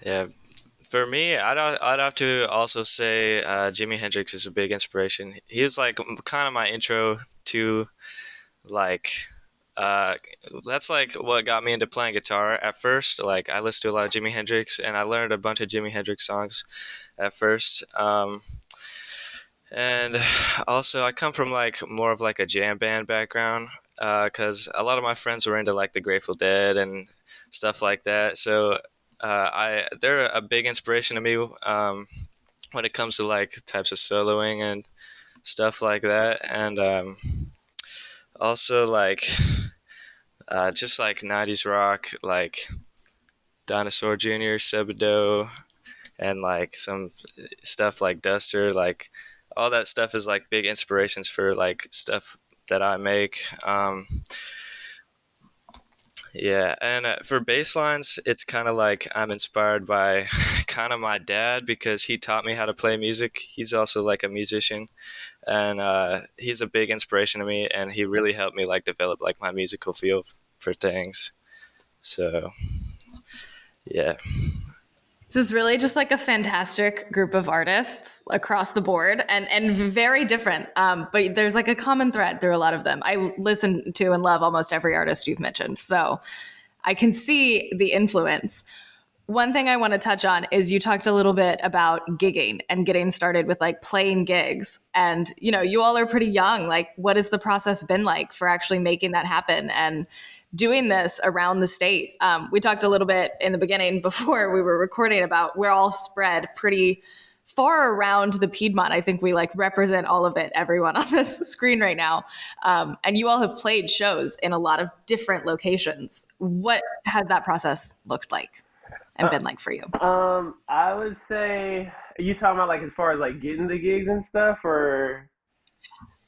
Yeah, for me, I'd I'd have to also say uh, Jimi Hendrix is a big inspiration. He was like kind of my intro to like uh, that's like what got me into playing guitar at first. Like I listened to a lot of Jimi Hendrix, and I learned a bunch of Jimi Hendrix songs at first. Um, and also, I come from like more of like a jam band background. because a lot of my friends were into like the Grateful Dead and stuff like that. So uh, I they're a big inspiration to me um, when it comes to like types of soloing and stuff like that, and um, also like uh, just like '90s rock, like Dinosaur Jr., Sebadoh, and like some stuff like Duster, like all that stuff is like big inspirations for like stuff that I make. Um, yeah, and uh, for bass lines, it's kind of like I'm inspired by kind of my dad because he taught me how to play music. He's also like a musician, and uh, he's a big inspiration to me. And he really helped me like develop like my musical feel f- for things. So, yeah. This is really just like a fantastic group of artists across the board and, and very different. Um, but there's like a common thread through a lot of them. I listen to and love almost every artist you've mentioned. So I can see the influence. One thing I want to touch on is you talked a little bit about gigging and getting started with like playing gigs. And, you know, you all are pretty young. Like, what has the process been like for actually making that happen? And doing this around the state. Um, we talked a little bit in the beginning before we were recording about we're all spread pretty far around the Piedmont. I think we like represent all of it, everyone on this screen right now. Um, and you all have played shows in a lot of different locations. What has that process looked like and been like for you? Um, I would say you talking about like as far as like getting the gigs and stuff, or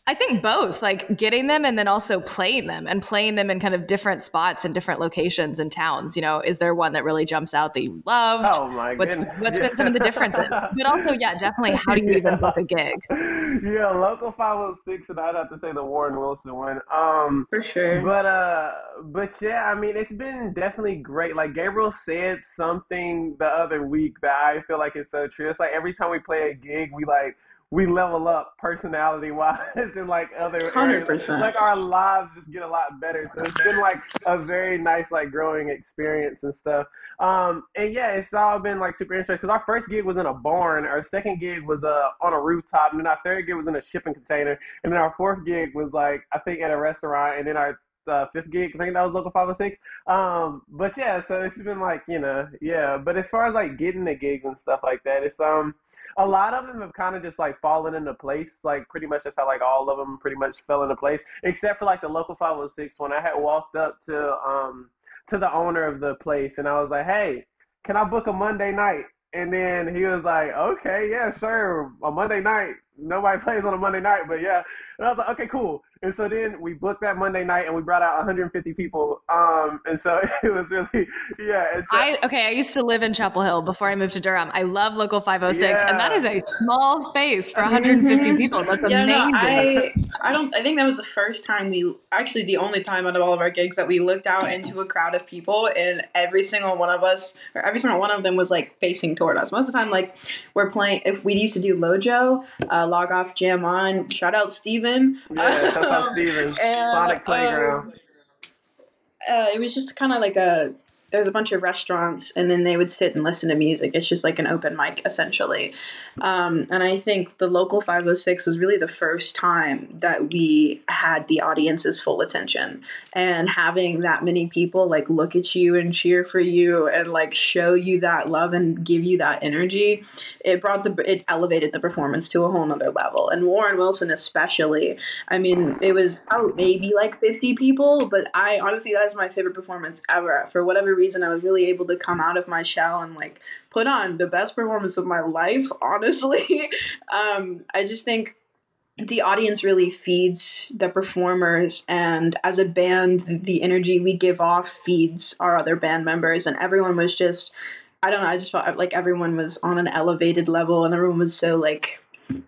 I think both, like getting them and then also playing them and playing them in kind of different spots and different locations and towns. You know, is there one that really jumps out that you loved? Oh my what's goodness. what's been some of the differences? But also, yeah, definitely, how do you even book a gig? yeah, local 506, and I'd have to say the Warren Wilson one. Um, For sure. But uh, but yeah, I mean, it's been definitely great. Like Gabriel said something the other week that I feel like is so true. It's like every time we play a gig, we like we level up personality wise and like other 100%. Like our lives just get a lot better. So it's been like a very nice like growing experience and stuff. Um, and yeah, it's all been like super interesting because our first gig was in a barn, our second gig was uh on a rooftop, and then our third gig was in a shipping container, and then our fourth gig was like I think at a restaurant, and then our uh, fifth gig. I think that was local five 506. Um, but yeah, so it's been like, you know, yeah. But as far as like getting the gigs and stuff like that, it's, um, a lot of them have kind of just like fallen into place. Like pretty much that's how like all of them pretty much fell into place, except for like the local 506 when I had walked up to, um, to the owner of the place and I was like, hey, can I book a Monday night? And then he was like, okay, yeah, sure. A Monday night. Nobody plays on a Monday night, but yeah. And I was like, okay, cool. And so then we booked that Monday night and we brought out 150 people. Um, and so it was really, yeah. And so, I okay. I used to live in Chapel Hill before I moved to Durham. I love Local 506, and that is a small space for 150 people. That's Yeah, amazing. no, I I don't I think that was the first time we actually the only time out of all of our gigs that we looked out into a crowd of people and every single one of us or every single one of them was like facing toward us. Most of the time like we're playing if we used to do Lojo, uh, log off jam on, shout out Steven. yeah, Um, Steven, and, Sonic Playground. uh, it was just kind of like a there was a bunch of restaurants and then they would sit and listen to music. It's just like an open mic essentially. Um, and i think the local 506 was really the first time that we had the audience's full attention. And having that many people like look at you and cheer for you and like show you that love and give you that energy it brought the it elevated the performance to a whole nother level. And warren wilson especially i mean it was oh, maybe like 50 people but i honestly that is my favorite performance ever. For whatever reason i was really able to come out of my shell and like put on the best performance of my life honestly. Um i just think the audience really feeds the performers and as a band the energy we give off feeds our other band members and everyone was just i don't know i just felt like everyone was on an elevated level and everyone was so like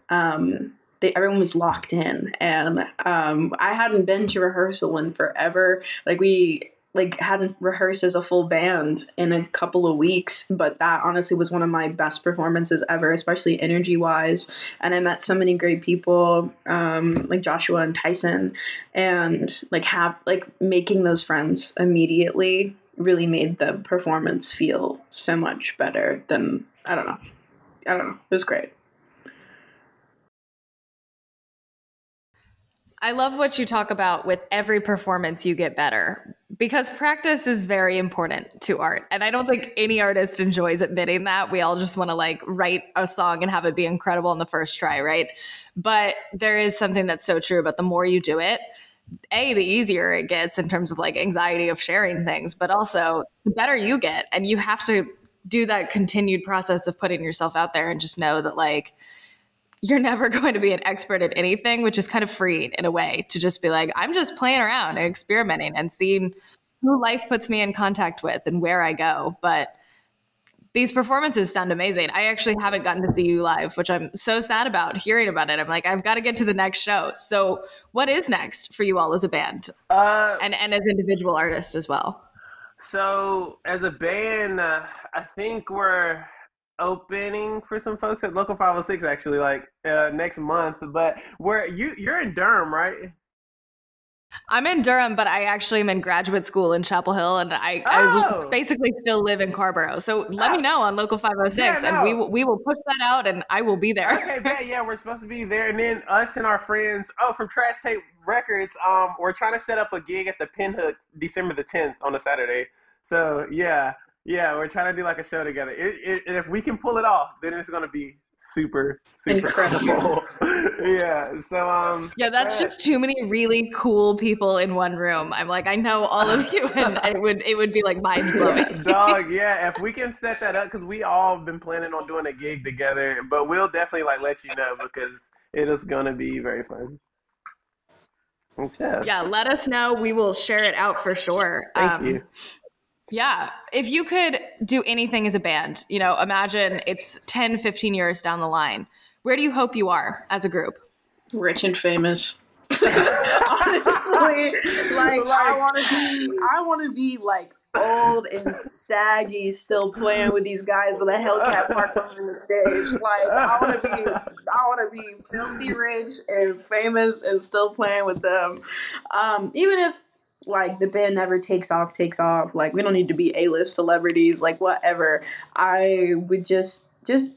um they, everyone was locked in and um i hadn't been to rehearsal in forever. Like we like hadn't rehearsed as a full band in a couple of weeks but that honestly was one of my best performances ever especially energy wise and i met so many great people um like joshua and tyson and like have like making those friends immediately really made the performance feel so much better than i don't know. I don't know. It was great. I love what you talk about with every performance you get better because practice is very important to art. And I don't think any artist enjoys admitting that. We all just want to like write a song and have it be incredible in the first try, right? But there is something that's so true about the more you do it, a the easier it gets in terms of like anxiety of sharing things, but also the better you get and you have to do that continued process of putting yourself out there and just know that like you're never going to be an expert at anything, which is kind of freeing in a way to just be like, I'm just playing around and experimenting and seeing who life puts me in contact with and where I go. But these performances sound amazing. I actually haven't gotten to see you live, which I'm so sad about hearing about it. I'm like, I've got to get to the next show. So, what is next for you all as a band Uh, and, and as individual artists as well? So as a band, uh, I think we're opening for some folks at Local 506 actually, like uh, next month. But we're you you're in Durham, right? I'm in Durham, but I actually am in graduate school in Chapel Hill, and I, Oh. I basically still live in Carrboro. So let me Oh. know on Local 506, Yeah, and we no. will, we will push that out, and I will be there. Okay, yeah, yeah, we're supposed to be there, and then us and our friends, oh, from Trash Tape Records, um, we're trying to set up a gig at the Pinhook December the 10th on a Saturday. So yeah, yeah, we're trying to do like a show together. It, it, and if we can pull it off, then it's gonna be super, super Incredible. cool. yeah. So um, Yeah, that's just too many really cool people in one room. I'm like, I know all of you, and it would it would be like mind blowing. Dog, yeah. If we can set that up, because we all have been planning on doing a gig together, but we'll definitely like let you know because it is gonna be very fun. Okay. yeah, let us know. We will share it out for sure. Thank Um, you. Yeah. If you could do anything as a band, you know, imagine it's 10, 15 years down the line. Where do you hope you are as a group? Rich and famous. Honestly, like I want to be, I want to be like old and saggy, still playing with these guys with a Hellcat parked on the stage. Like I want to be, I want to be filthy rich and famous and still playing with them. Um, even if like the band never takes off, takes off. Like we don't need to be A list celebrities. Like whatever. I would just just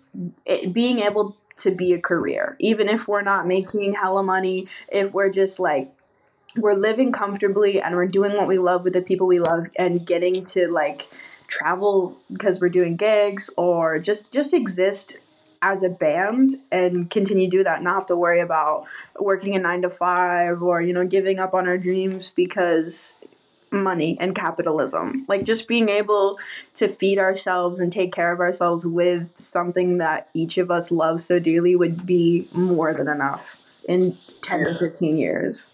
it, being able to be a career, even if we're not making hella money, if we're just like we're living comfortably and we're doing what we love with the people we love and getting to like travel because we're doing gigs or just just exist as a band and continue to do that not have to worry about working a 9 to 5 or you know giving up on our dreams because money and capitalism like just being able to feed ourselves and take care of ourselves with something that each of us loves so dearly would be more than enough in 10 to 15 years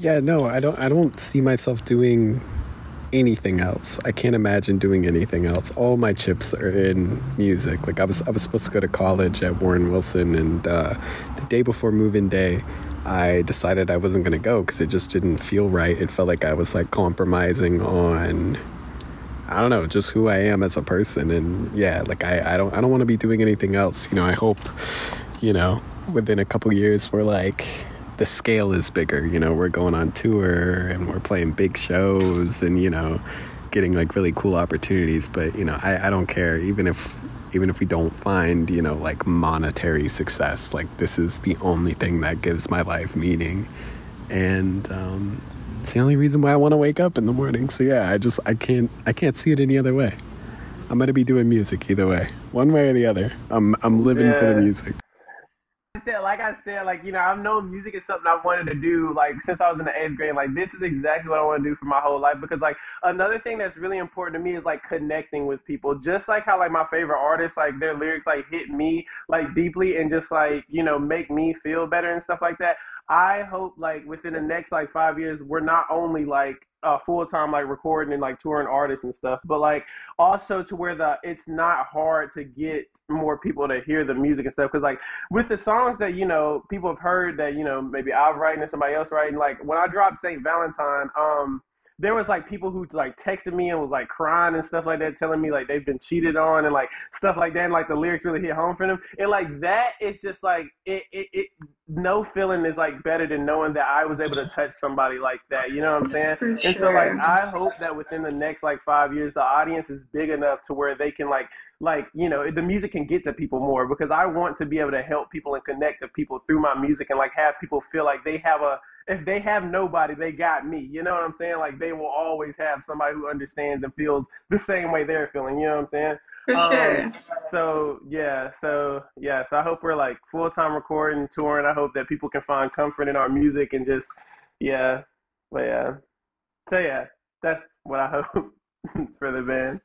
Yeah, no, I don't. I don't see myself doing anything else. I can't imagine doing anything else. All my chips are in music. Like I was, I was supposed to go to college at Warren Wilson, and uh, the day before move-in day, I decided I wasn't going to go because it just didn't feel right. It felt like I was like compromising on. I don't know, just who I am as a person, and yeah, like I, I don't, I don't want to be doing anything else. You know, I hope, you know, within a couple years, we're like, the scale is bigger. You know, we're going on tour and we're playing big shows, and you know, getting like really cool opportunities. But you know, I, I don't care, even if, even if we don't find, you know, like monetary success. Like this is the only thing that gives my life meaning, and um, it's the only reason why I want to wake up in the morning. So yeah, I just I can't I can't see it any other way. I'm gonna be doing music either way, one way or the other. I'm I'm living for the music. I said, like I said, like you know, I've known music is something I've wanted to do like since I was in the eighth grade. Like this is exactly what I want to do for my whole life because like another thing that's really important to me is like connecting with people. Just like how like my favorite artists, like their lyrics like hit me like deeply and just like you know make me feel better and stuff like that. I hope like within the next like five years, we're not only like uh, full time like recording and like touring artists and stuff, but like also to where the it's not hard to get more people to hear the music and stuff because like with the songs that you know people have heard that you know maybe I've written or somebody else writing like when I dropped Saint Valentine um there was like people who like texted me and was like crying and stuff like that telling me like they've been cheated on and like stuff like that and like the lyrics really hit home for them and like that is just like it, it, it no feeling is like better than knowing that I was able to touch somebody like that. You know what I'm saying? For And so like. I hope that within the next like five years the audience is big enough to where they can like like you know the music can get to people more because I want to be able to help people and connect to people through my music and like have people feel like they have a if they have nobody they got me you know what I'm saying like they will always have somebody who understands and feels the same way they're feeling you know what I'm saying For Um, sure. so yeah, so yeah, so I hope we're like full time recording, touring. I hope that people can find comfort in our music and just yeah, but yeah, so yeah, that's what I hope for the band.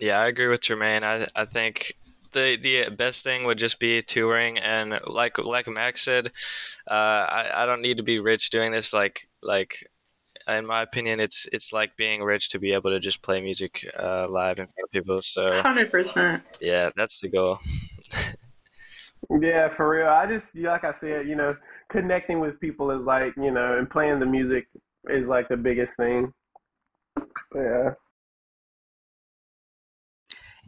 Yeah, I agree with Tramaine. I I think the the best thing would just be touring and like like Maxx said, uh, I I don't need to be rich doing this. Like like in my opinion, it's it's like being rich to be able to just play music uh, live in front of people. So Hundred percent. yeah, that's the goal. Yeah, for real. I just like I said, you know, connecting with people is like you know, and playing the music is like the biggest thing. Yeah.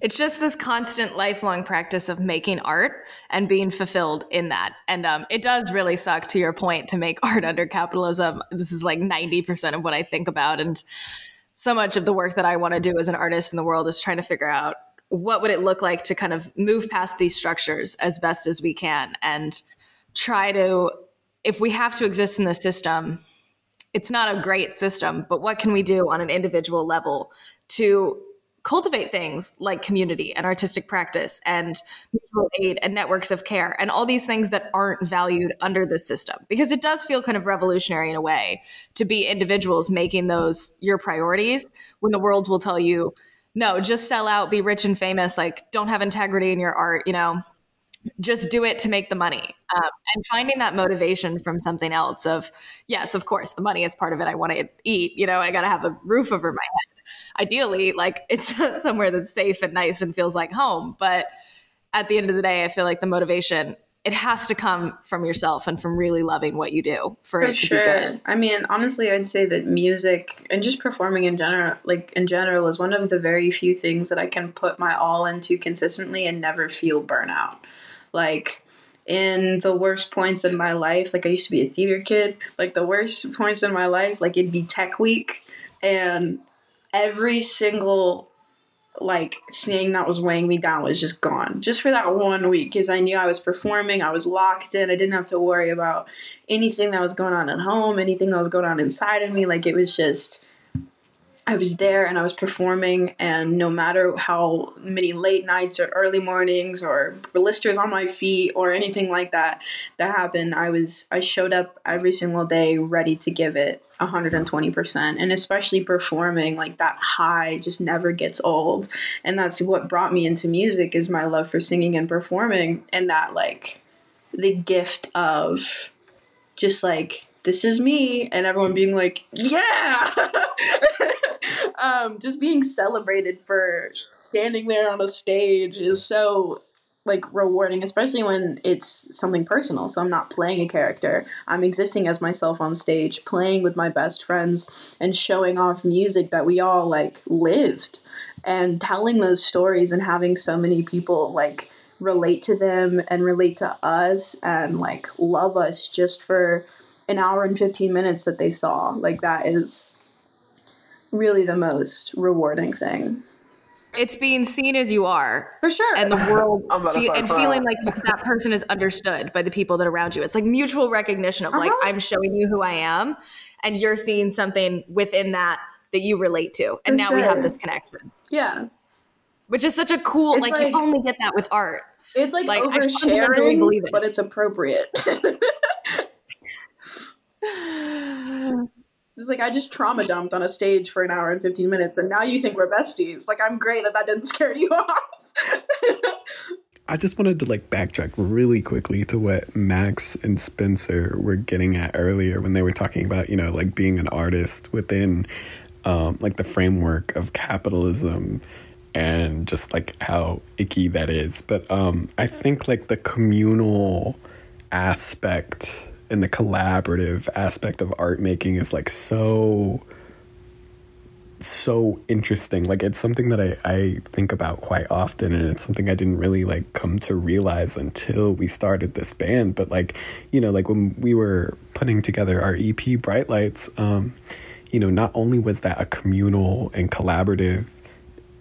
It's just this constant lifelong practice of making art and being fulfilled in that. And um, it does really suck, to your point, to make art under capitalism. This is like 90% of what I think about. And so much of the work that I want to do as an artist in the world is trying to figure out what would it look like to kind of move past these structures as best as we can and try to, if we have to exist in the system, it's not a great system, but what can we do on an individual level to cultivate things like community and artistic practice and mutual aid and networks of care and all these things that aren't valued under the system. Because it does feel kind of revolutionary in a way to be individuals making those your priorities when the world will tell you no just sell out be rich and famous like don't have integrity in your art you know? Just do it to make the money. Um, and finding that motivation from something else of yes of course the money is part of it i want to eat you know i gotta have a roof over my head ideally like it's somewhere that's safe and nice and feels like home but at the end of the day i feel like the motivation it has to come from yourself and from really loving what you do for, For it to sure. be good I mean, honestly, I'd say that music and just performing in general, like in general, is one of the very few things that I can put my all into consistently and never feel burnout. Like in the worst points in my life, like I used to be a theater kid, like the worst points in my life, like it'd be tech week and every single like thing that was weighing me down was just gone just for that one week because I knew I was performing, I was locked in, I didn't have to worry about anything that was going on at home, anything that was going on inside of me. Like it was just, I was there and I was performing, and no matter how many late nights or early mornings or blisters on my feet or anything like that that happened, I was I showed up every single day ready to give it 120% and especially performing like that high just never gets old. And that's what brought me into music is my love for singing and performing and that like the gift of just like this is me and everyone being like yeah! Um just being celebrated for standing there on a stage is so like rewarding especially when it's something personal. So i'm not playing a character. I'm existing as myself on stage playing with my best friends and showing off music that we all like lived. And telling those stories and having so many people like relate to them and relate to us and like love us just for an hour and 15 minutes that they saw. Like that is really the most rewarding thing. It's being seen as you are. For sure. And the world I'm about to fe- and feeling like that person is understood by the people that are around you. It's like mutual recognition of like Uh-huh. i'm showing you who i am and you're seeing something within that that you relate to. And For now we have this connection. Yeah. Which is such a cool like, like- you only get that with art. It's like, Like, I oversharing but it's appropriate It's like I just trauma dumped on a stage for an hour and 15 minutes, and now you think we're besties. Like, I'm great that that didn't scare you off. I just wanted to like backtrack really quickly to what Maxx and Spencer were getting at earlier when they were talking about, you know, like being an artist within um, like the framework of capitalism and just like how icky that is. But um, I think like the communal aspect and the collaborative aspect of art making is like so so interesting. Like it's something that I, I think about quite often and it's something I didn't really like come to realize until we started this band. But like, you know, like when we were putting together our EP Bright Lights, um, you know, not only was that a communal and collaborative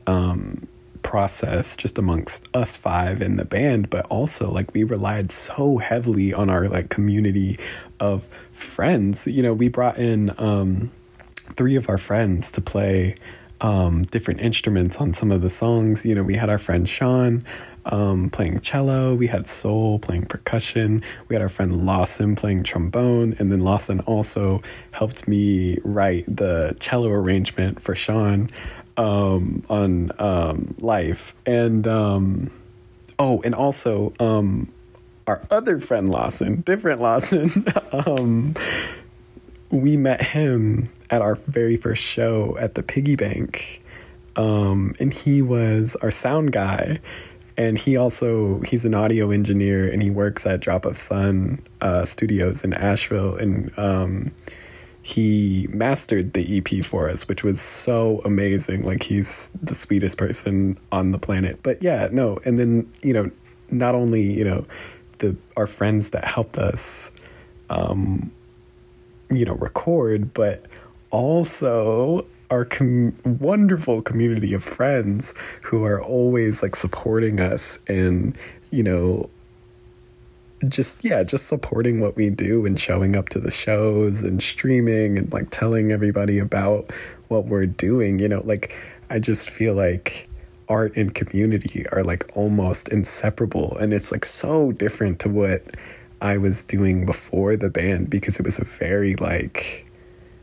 um process just amongst us five in the band but also like we relied so heavily on our like community of friends. You know we brought in um three of our friends to play um, different instruments on some of the songs. You know, we had our friend Sean um, playing cello, we had Soul playing percussion, we had our friend Lawson playing trombone, and then Lawson also helped me write the cello arrangement for Sean um, on um, Life. And um, oh, and also um, our other friend Lawson, different Lawson. um, we met him at our very first show at the piggy bank um, and he was our sound guy and he also he's an audio engineer and he works at drop of sun uh, studios in asheville and he mastered the ep for us which was so amazing. Like he's the sweetest person on the planet. But yeah no and then you know not only you know the our friends that helped us um, you know record but also our com- wonderful community of friends who are always like supporting us and you know just yeah just supporting what we do and showing up to the shows and streaming and like telling everybody about what we're doing you know like i just feel like art and community are like almost inseparable and it's like so different to what i was doing before the band because it was a very like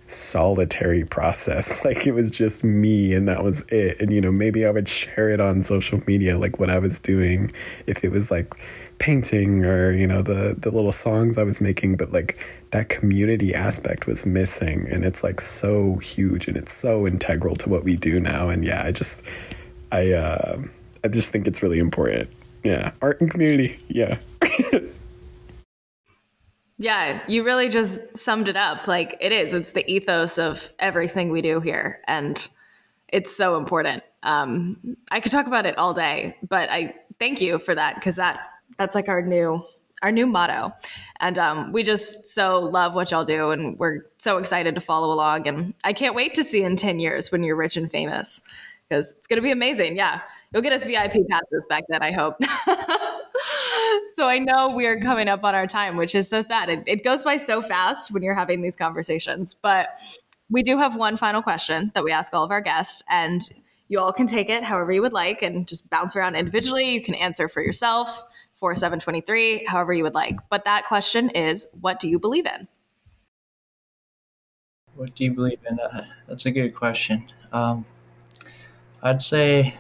solitary process. Like it was just me and that was it. And you know, maybe I would share it on social media like what I was doing if it was like painting or you know the the little songs I was making, but like that community aspect was missing and it's like so huge and it's so integral to what we do now and yeah, I just I uh I just think it's really important. Yeah, art and community. Yeah. Yeah, you really just summed it up. Like it is. It's the ethos of everything we do here, and it's so important. Um, I could talk about it all day, but I thank you for that because that that's like our new our new motto, and um, we just so love what y'all do, and we're so excited to follow along. And I can't wait to see in ten years when you're rich and famous because it's gonna be amazing. Yeah, you'll get us VIP passes back then. I hope. so I know we are coming up on our time, which is so sad. It, it goes by so fast when you're having these conversations. But we do have one final question that we ask all of our guests, and you all can take it however you would like and just bounce around individually. You can answer for yourself for 723, however you would like. But that question is what do you believe in? What do you believe in? Uh, that's a good question. Um, I'd say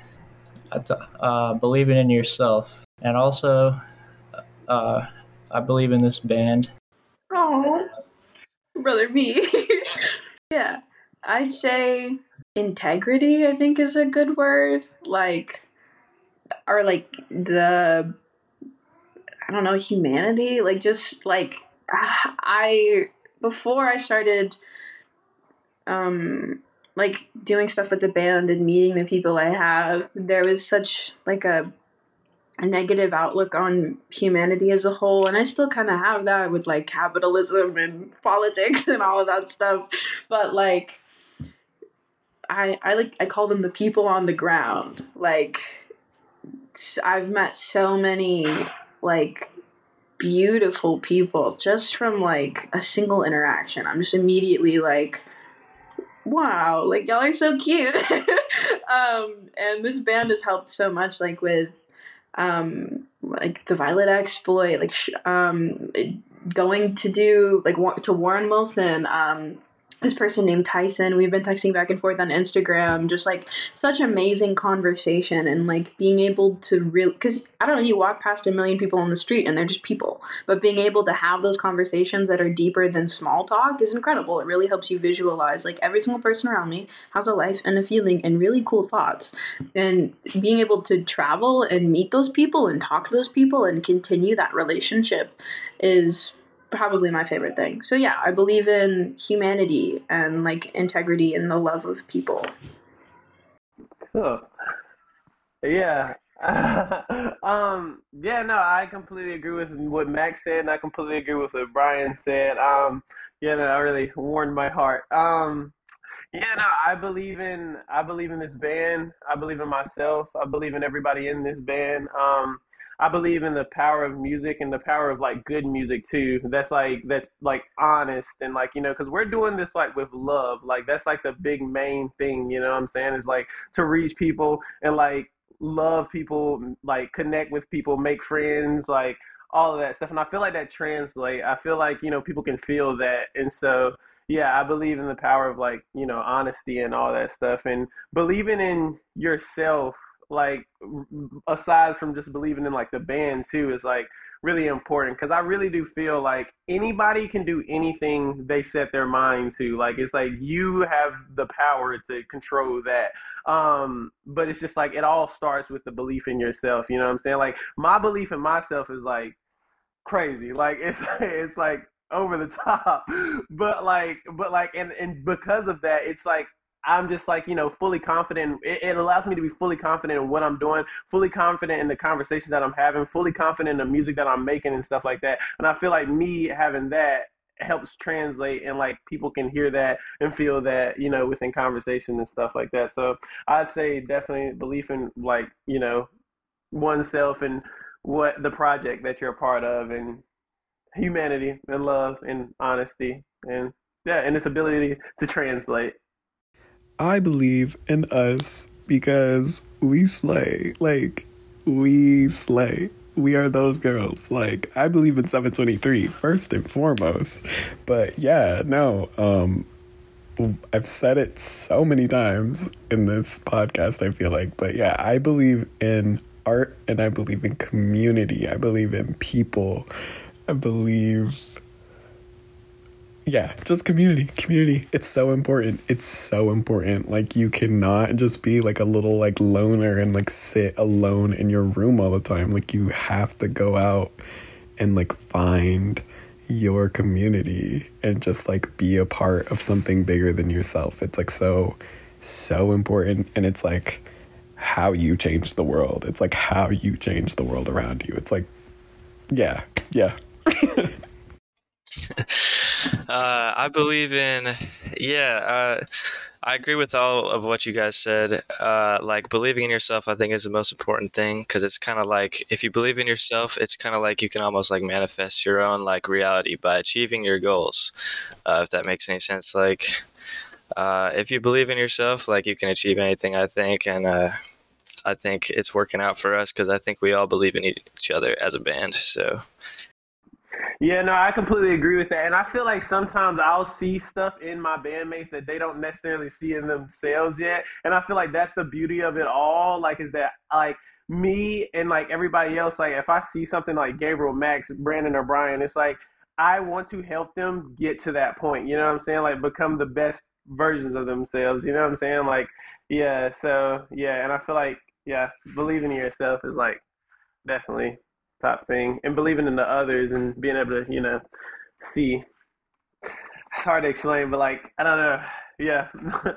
uh, believing in yourself and also uh, I believe in this band. Oh, brother me. yeah, I'd say integrity. I think is a good word. Like, or like the I don't know humanity. Like just like I before I started um like doing stuff with the band and meeting the people I have, there was such like a a negative outlook on humanity as a whole and i still kind of have that with like capitalism and politics and all of that stuff but like i i like i call them the people on the ground like i've met so many like beautiful people just from like a single interaction. I'm just immediately like wow like y'all are so cute. Um and this band has helped so much like with um, like the Violet exploit, like sh- um, going to do like wa- to Warren Wilson, um, this person named Tyson. We've been texting back and forth on Instagram, just like such amazing conversation and like being able to really, because I don't know, you walk past a million people on the street and they're just people, but being able to have those conversations that are deeper than small talk is incredible. It really helps you visualize like every single person around me has a life and a feeling and really cool thoughts. And being able to travel and meet those people and talk to those people and continue that relationship is probably my favorite thing. So yeah, I believe in humanity and like integrity and the love of people. Cool. Yeah. um, yeah, no, I completely agree with what Maxx said, and I completely agree with what Brian said. Um, yeah, no, I really warmed my heart. Um, yeah, no, I believe in I believe in this band. I believe in myself. I believe in everybody in this band. Um, I believe in the power of music and the power of like good music too. That's like that's like honest and like you know because we're doing this like with love. Like that's like the big main thing. You know what I'm saying? Is like to reach people and like love people, like connect with people, make friends, like all of that stuff. And I feel like that translate. I feel like you know people can feel that, and so yeah, I believe in the power of like you know honesty and all that stuff, and believing in yourself. Like aside from just believing in like the band too is like really important because I really do feel like anybody can do anything they set their mind to. Like it's like you have the power to control that. Um, but it's just like it all starts with the belief in yourself. You know what I'm saying? Like my belief in myself is like crazy. Like it's it's like over the top. But like but like and and because of that, it's like I'm just like, you know, fully confident. It, it, allows me to be fully confident in what I'm doing, fully confident in the conversation that I'm having, fully confident in the music that I'm making and stuff like that. And I feel like me having that helps translate and like people can hear that and feel that, you know, within conversation and stuff like that. So I'd say definitely belief in like, you know, oneself and what the project that you're a part of and humanity and love and honesty and yeah, and this ability to translate. I believe in us because we slay. Like, we slay. We are those girls. Like, I believe in 723 first and foremost. But yeah, no, um, I've said it so many times in this podcast, I feel like. But yeah, I believe in art and I believe in community. I believe in people. I believe yeah, just community. Community. It's so important. It's so important. Like you cannot just be like a little like loner and like sit alone in your room all the time. Like you have to go out and like find your community and just like be a part of something bigger than yourself. It's like so so important and it's like how you change the world. It's like how you change the world around you. It's like yeah. Yeah. Uh, I believe in, yeah, uh, I agree with all of what you guys said. Uh, like believing in yourself, I think is the most important thing because it's kind of like if you believe in yourself, it's kind of like you can almost like manifest your own like reality by achieving your goals. Uh, if that makes any sense, like uh, if you believe in yourself, like you can achieve anything. I think, and uh, I think it's working out for us because I think we all believe in each other as a band. So yeah, no, I completely agree with that. And I feel like sometimes I'll see stuff in my bandmates that they don't necessarily see in themselves yet. And I feel like that's the beauty of it all. Like, is that like me and like everybody else, like if I see something like Gabriel, Maxx, Brandon, or Brian, it's like I want to help them get to that point. You know what I'm saying? Like become the best versions of themselves. You know what I'm saying? Like, yeah, so yeah, and I feel like, yeah, believing in yourself is like definitely thing and believing in the others and being able to you know see. It's hard to explain but like i don't know. Yeah.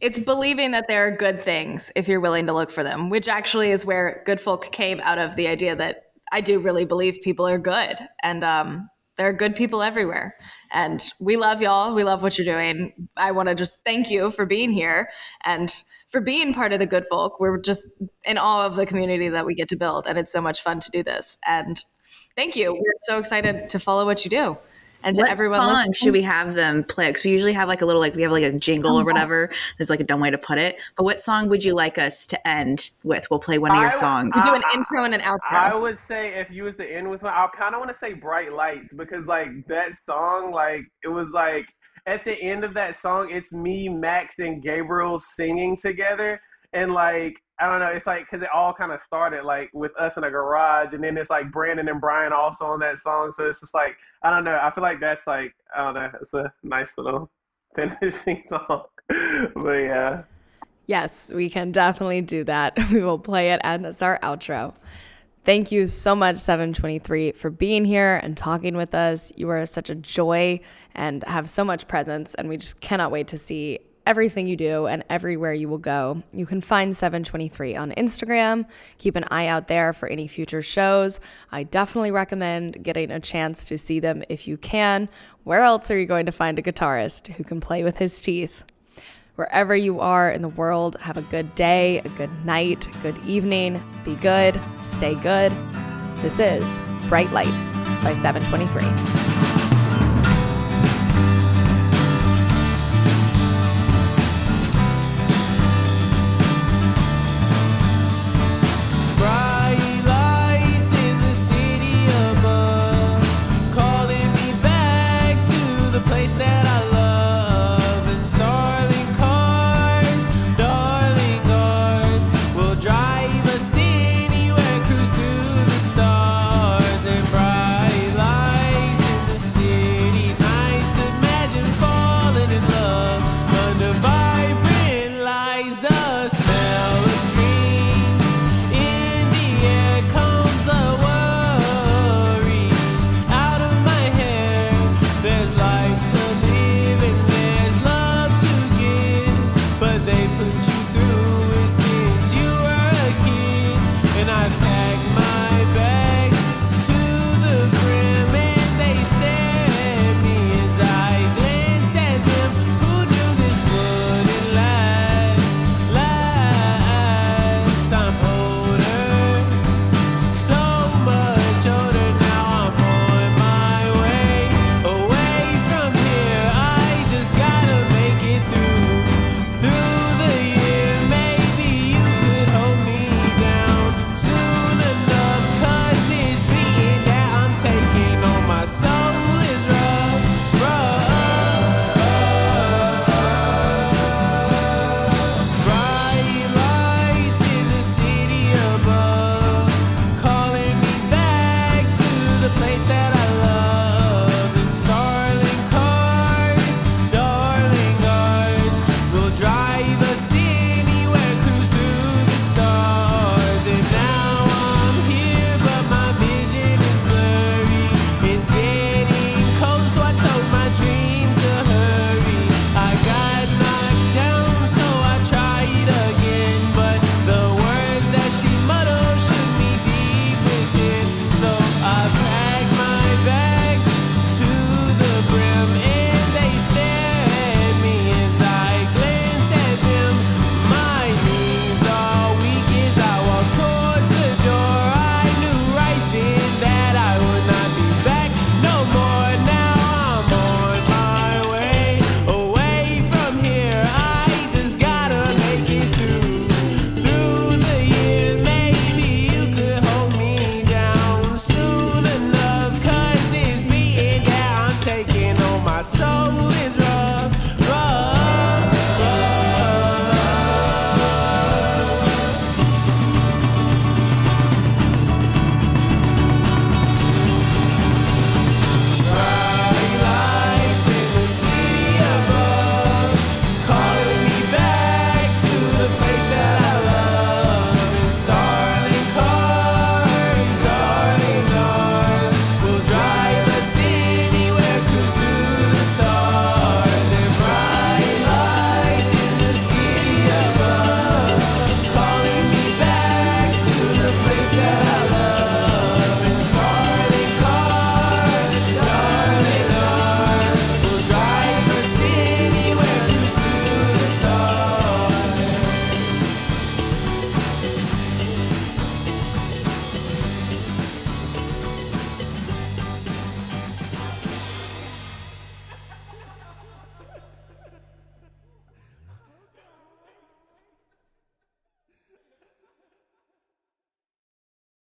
It's believing that there are good things if you're willing to look for them which actually is where good folk came out of the idea that i do really believe people are good. And um, there are good people everywhere and we love y'all we love what you're doing i want to just thank you for being here and for being part of the good folk. We're just in awe of the community that we get to build, and it's so much fun to do this. And thank you. We're so excited to follow what you do. And to what everyone song listening, should we have them play? Because we usually have like a little like we have like a jingle or oh. whatever. There's like a dumb way to put it. But what song would you like us to end with? We'll play one of your songs. do an intro and an outro. I would say if you was to end with one, I kind of want to say "Bright Lights" because like that song, like it was like at the end of that song, it's me, Maxx, and Gabriel singing together, and like I don't know, it's like because it all kind of started like with us in a garage, and then it's like Brandon and Brian also on that song. So it's just like I don't know. I feel like that's like I don't know. It's a nice little finishing song, but yeah. Yes, we can definitely do that. We will play it as our outro. Thank you so much, 723, for being here and talking with us. You are such a joy and have so much presence, and we just cannot wait to see everything you do and everywhere you will go. You can find 723 on Instagram. Keep an eye out there for any future shows. I definitely recommend getting a chance to see them if you can. Where else are you going to find a guitarist who can play with his teeth? Wherever you are in the world, have a good day, a good night, good evening. Be good, stay good. This is Bright Lights by 723.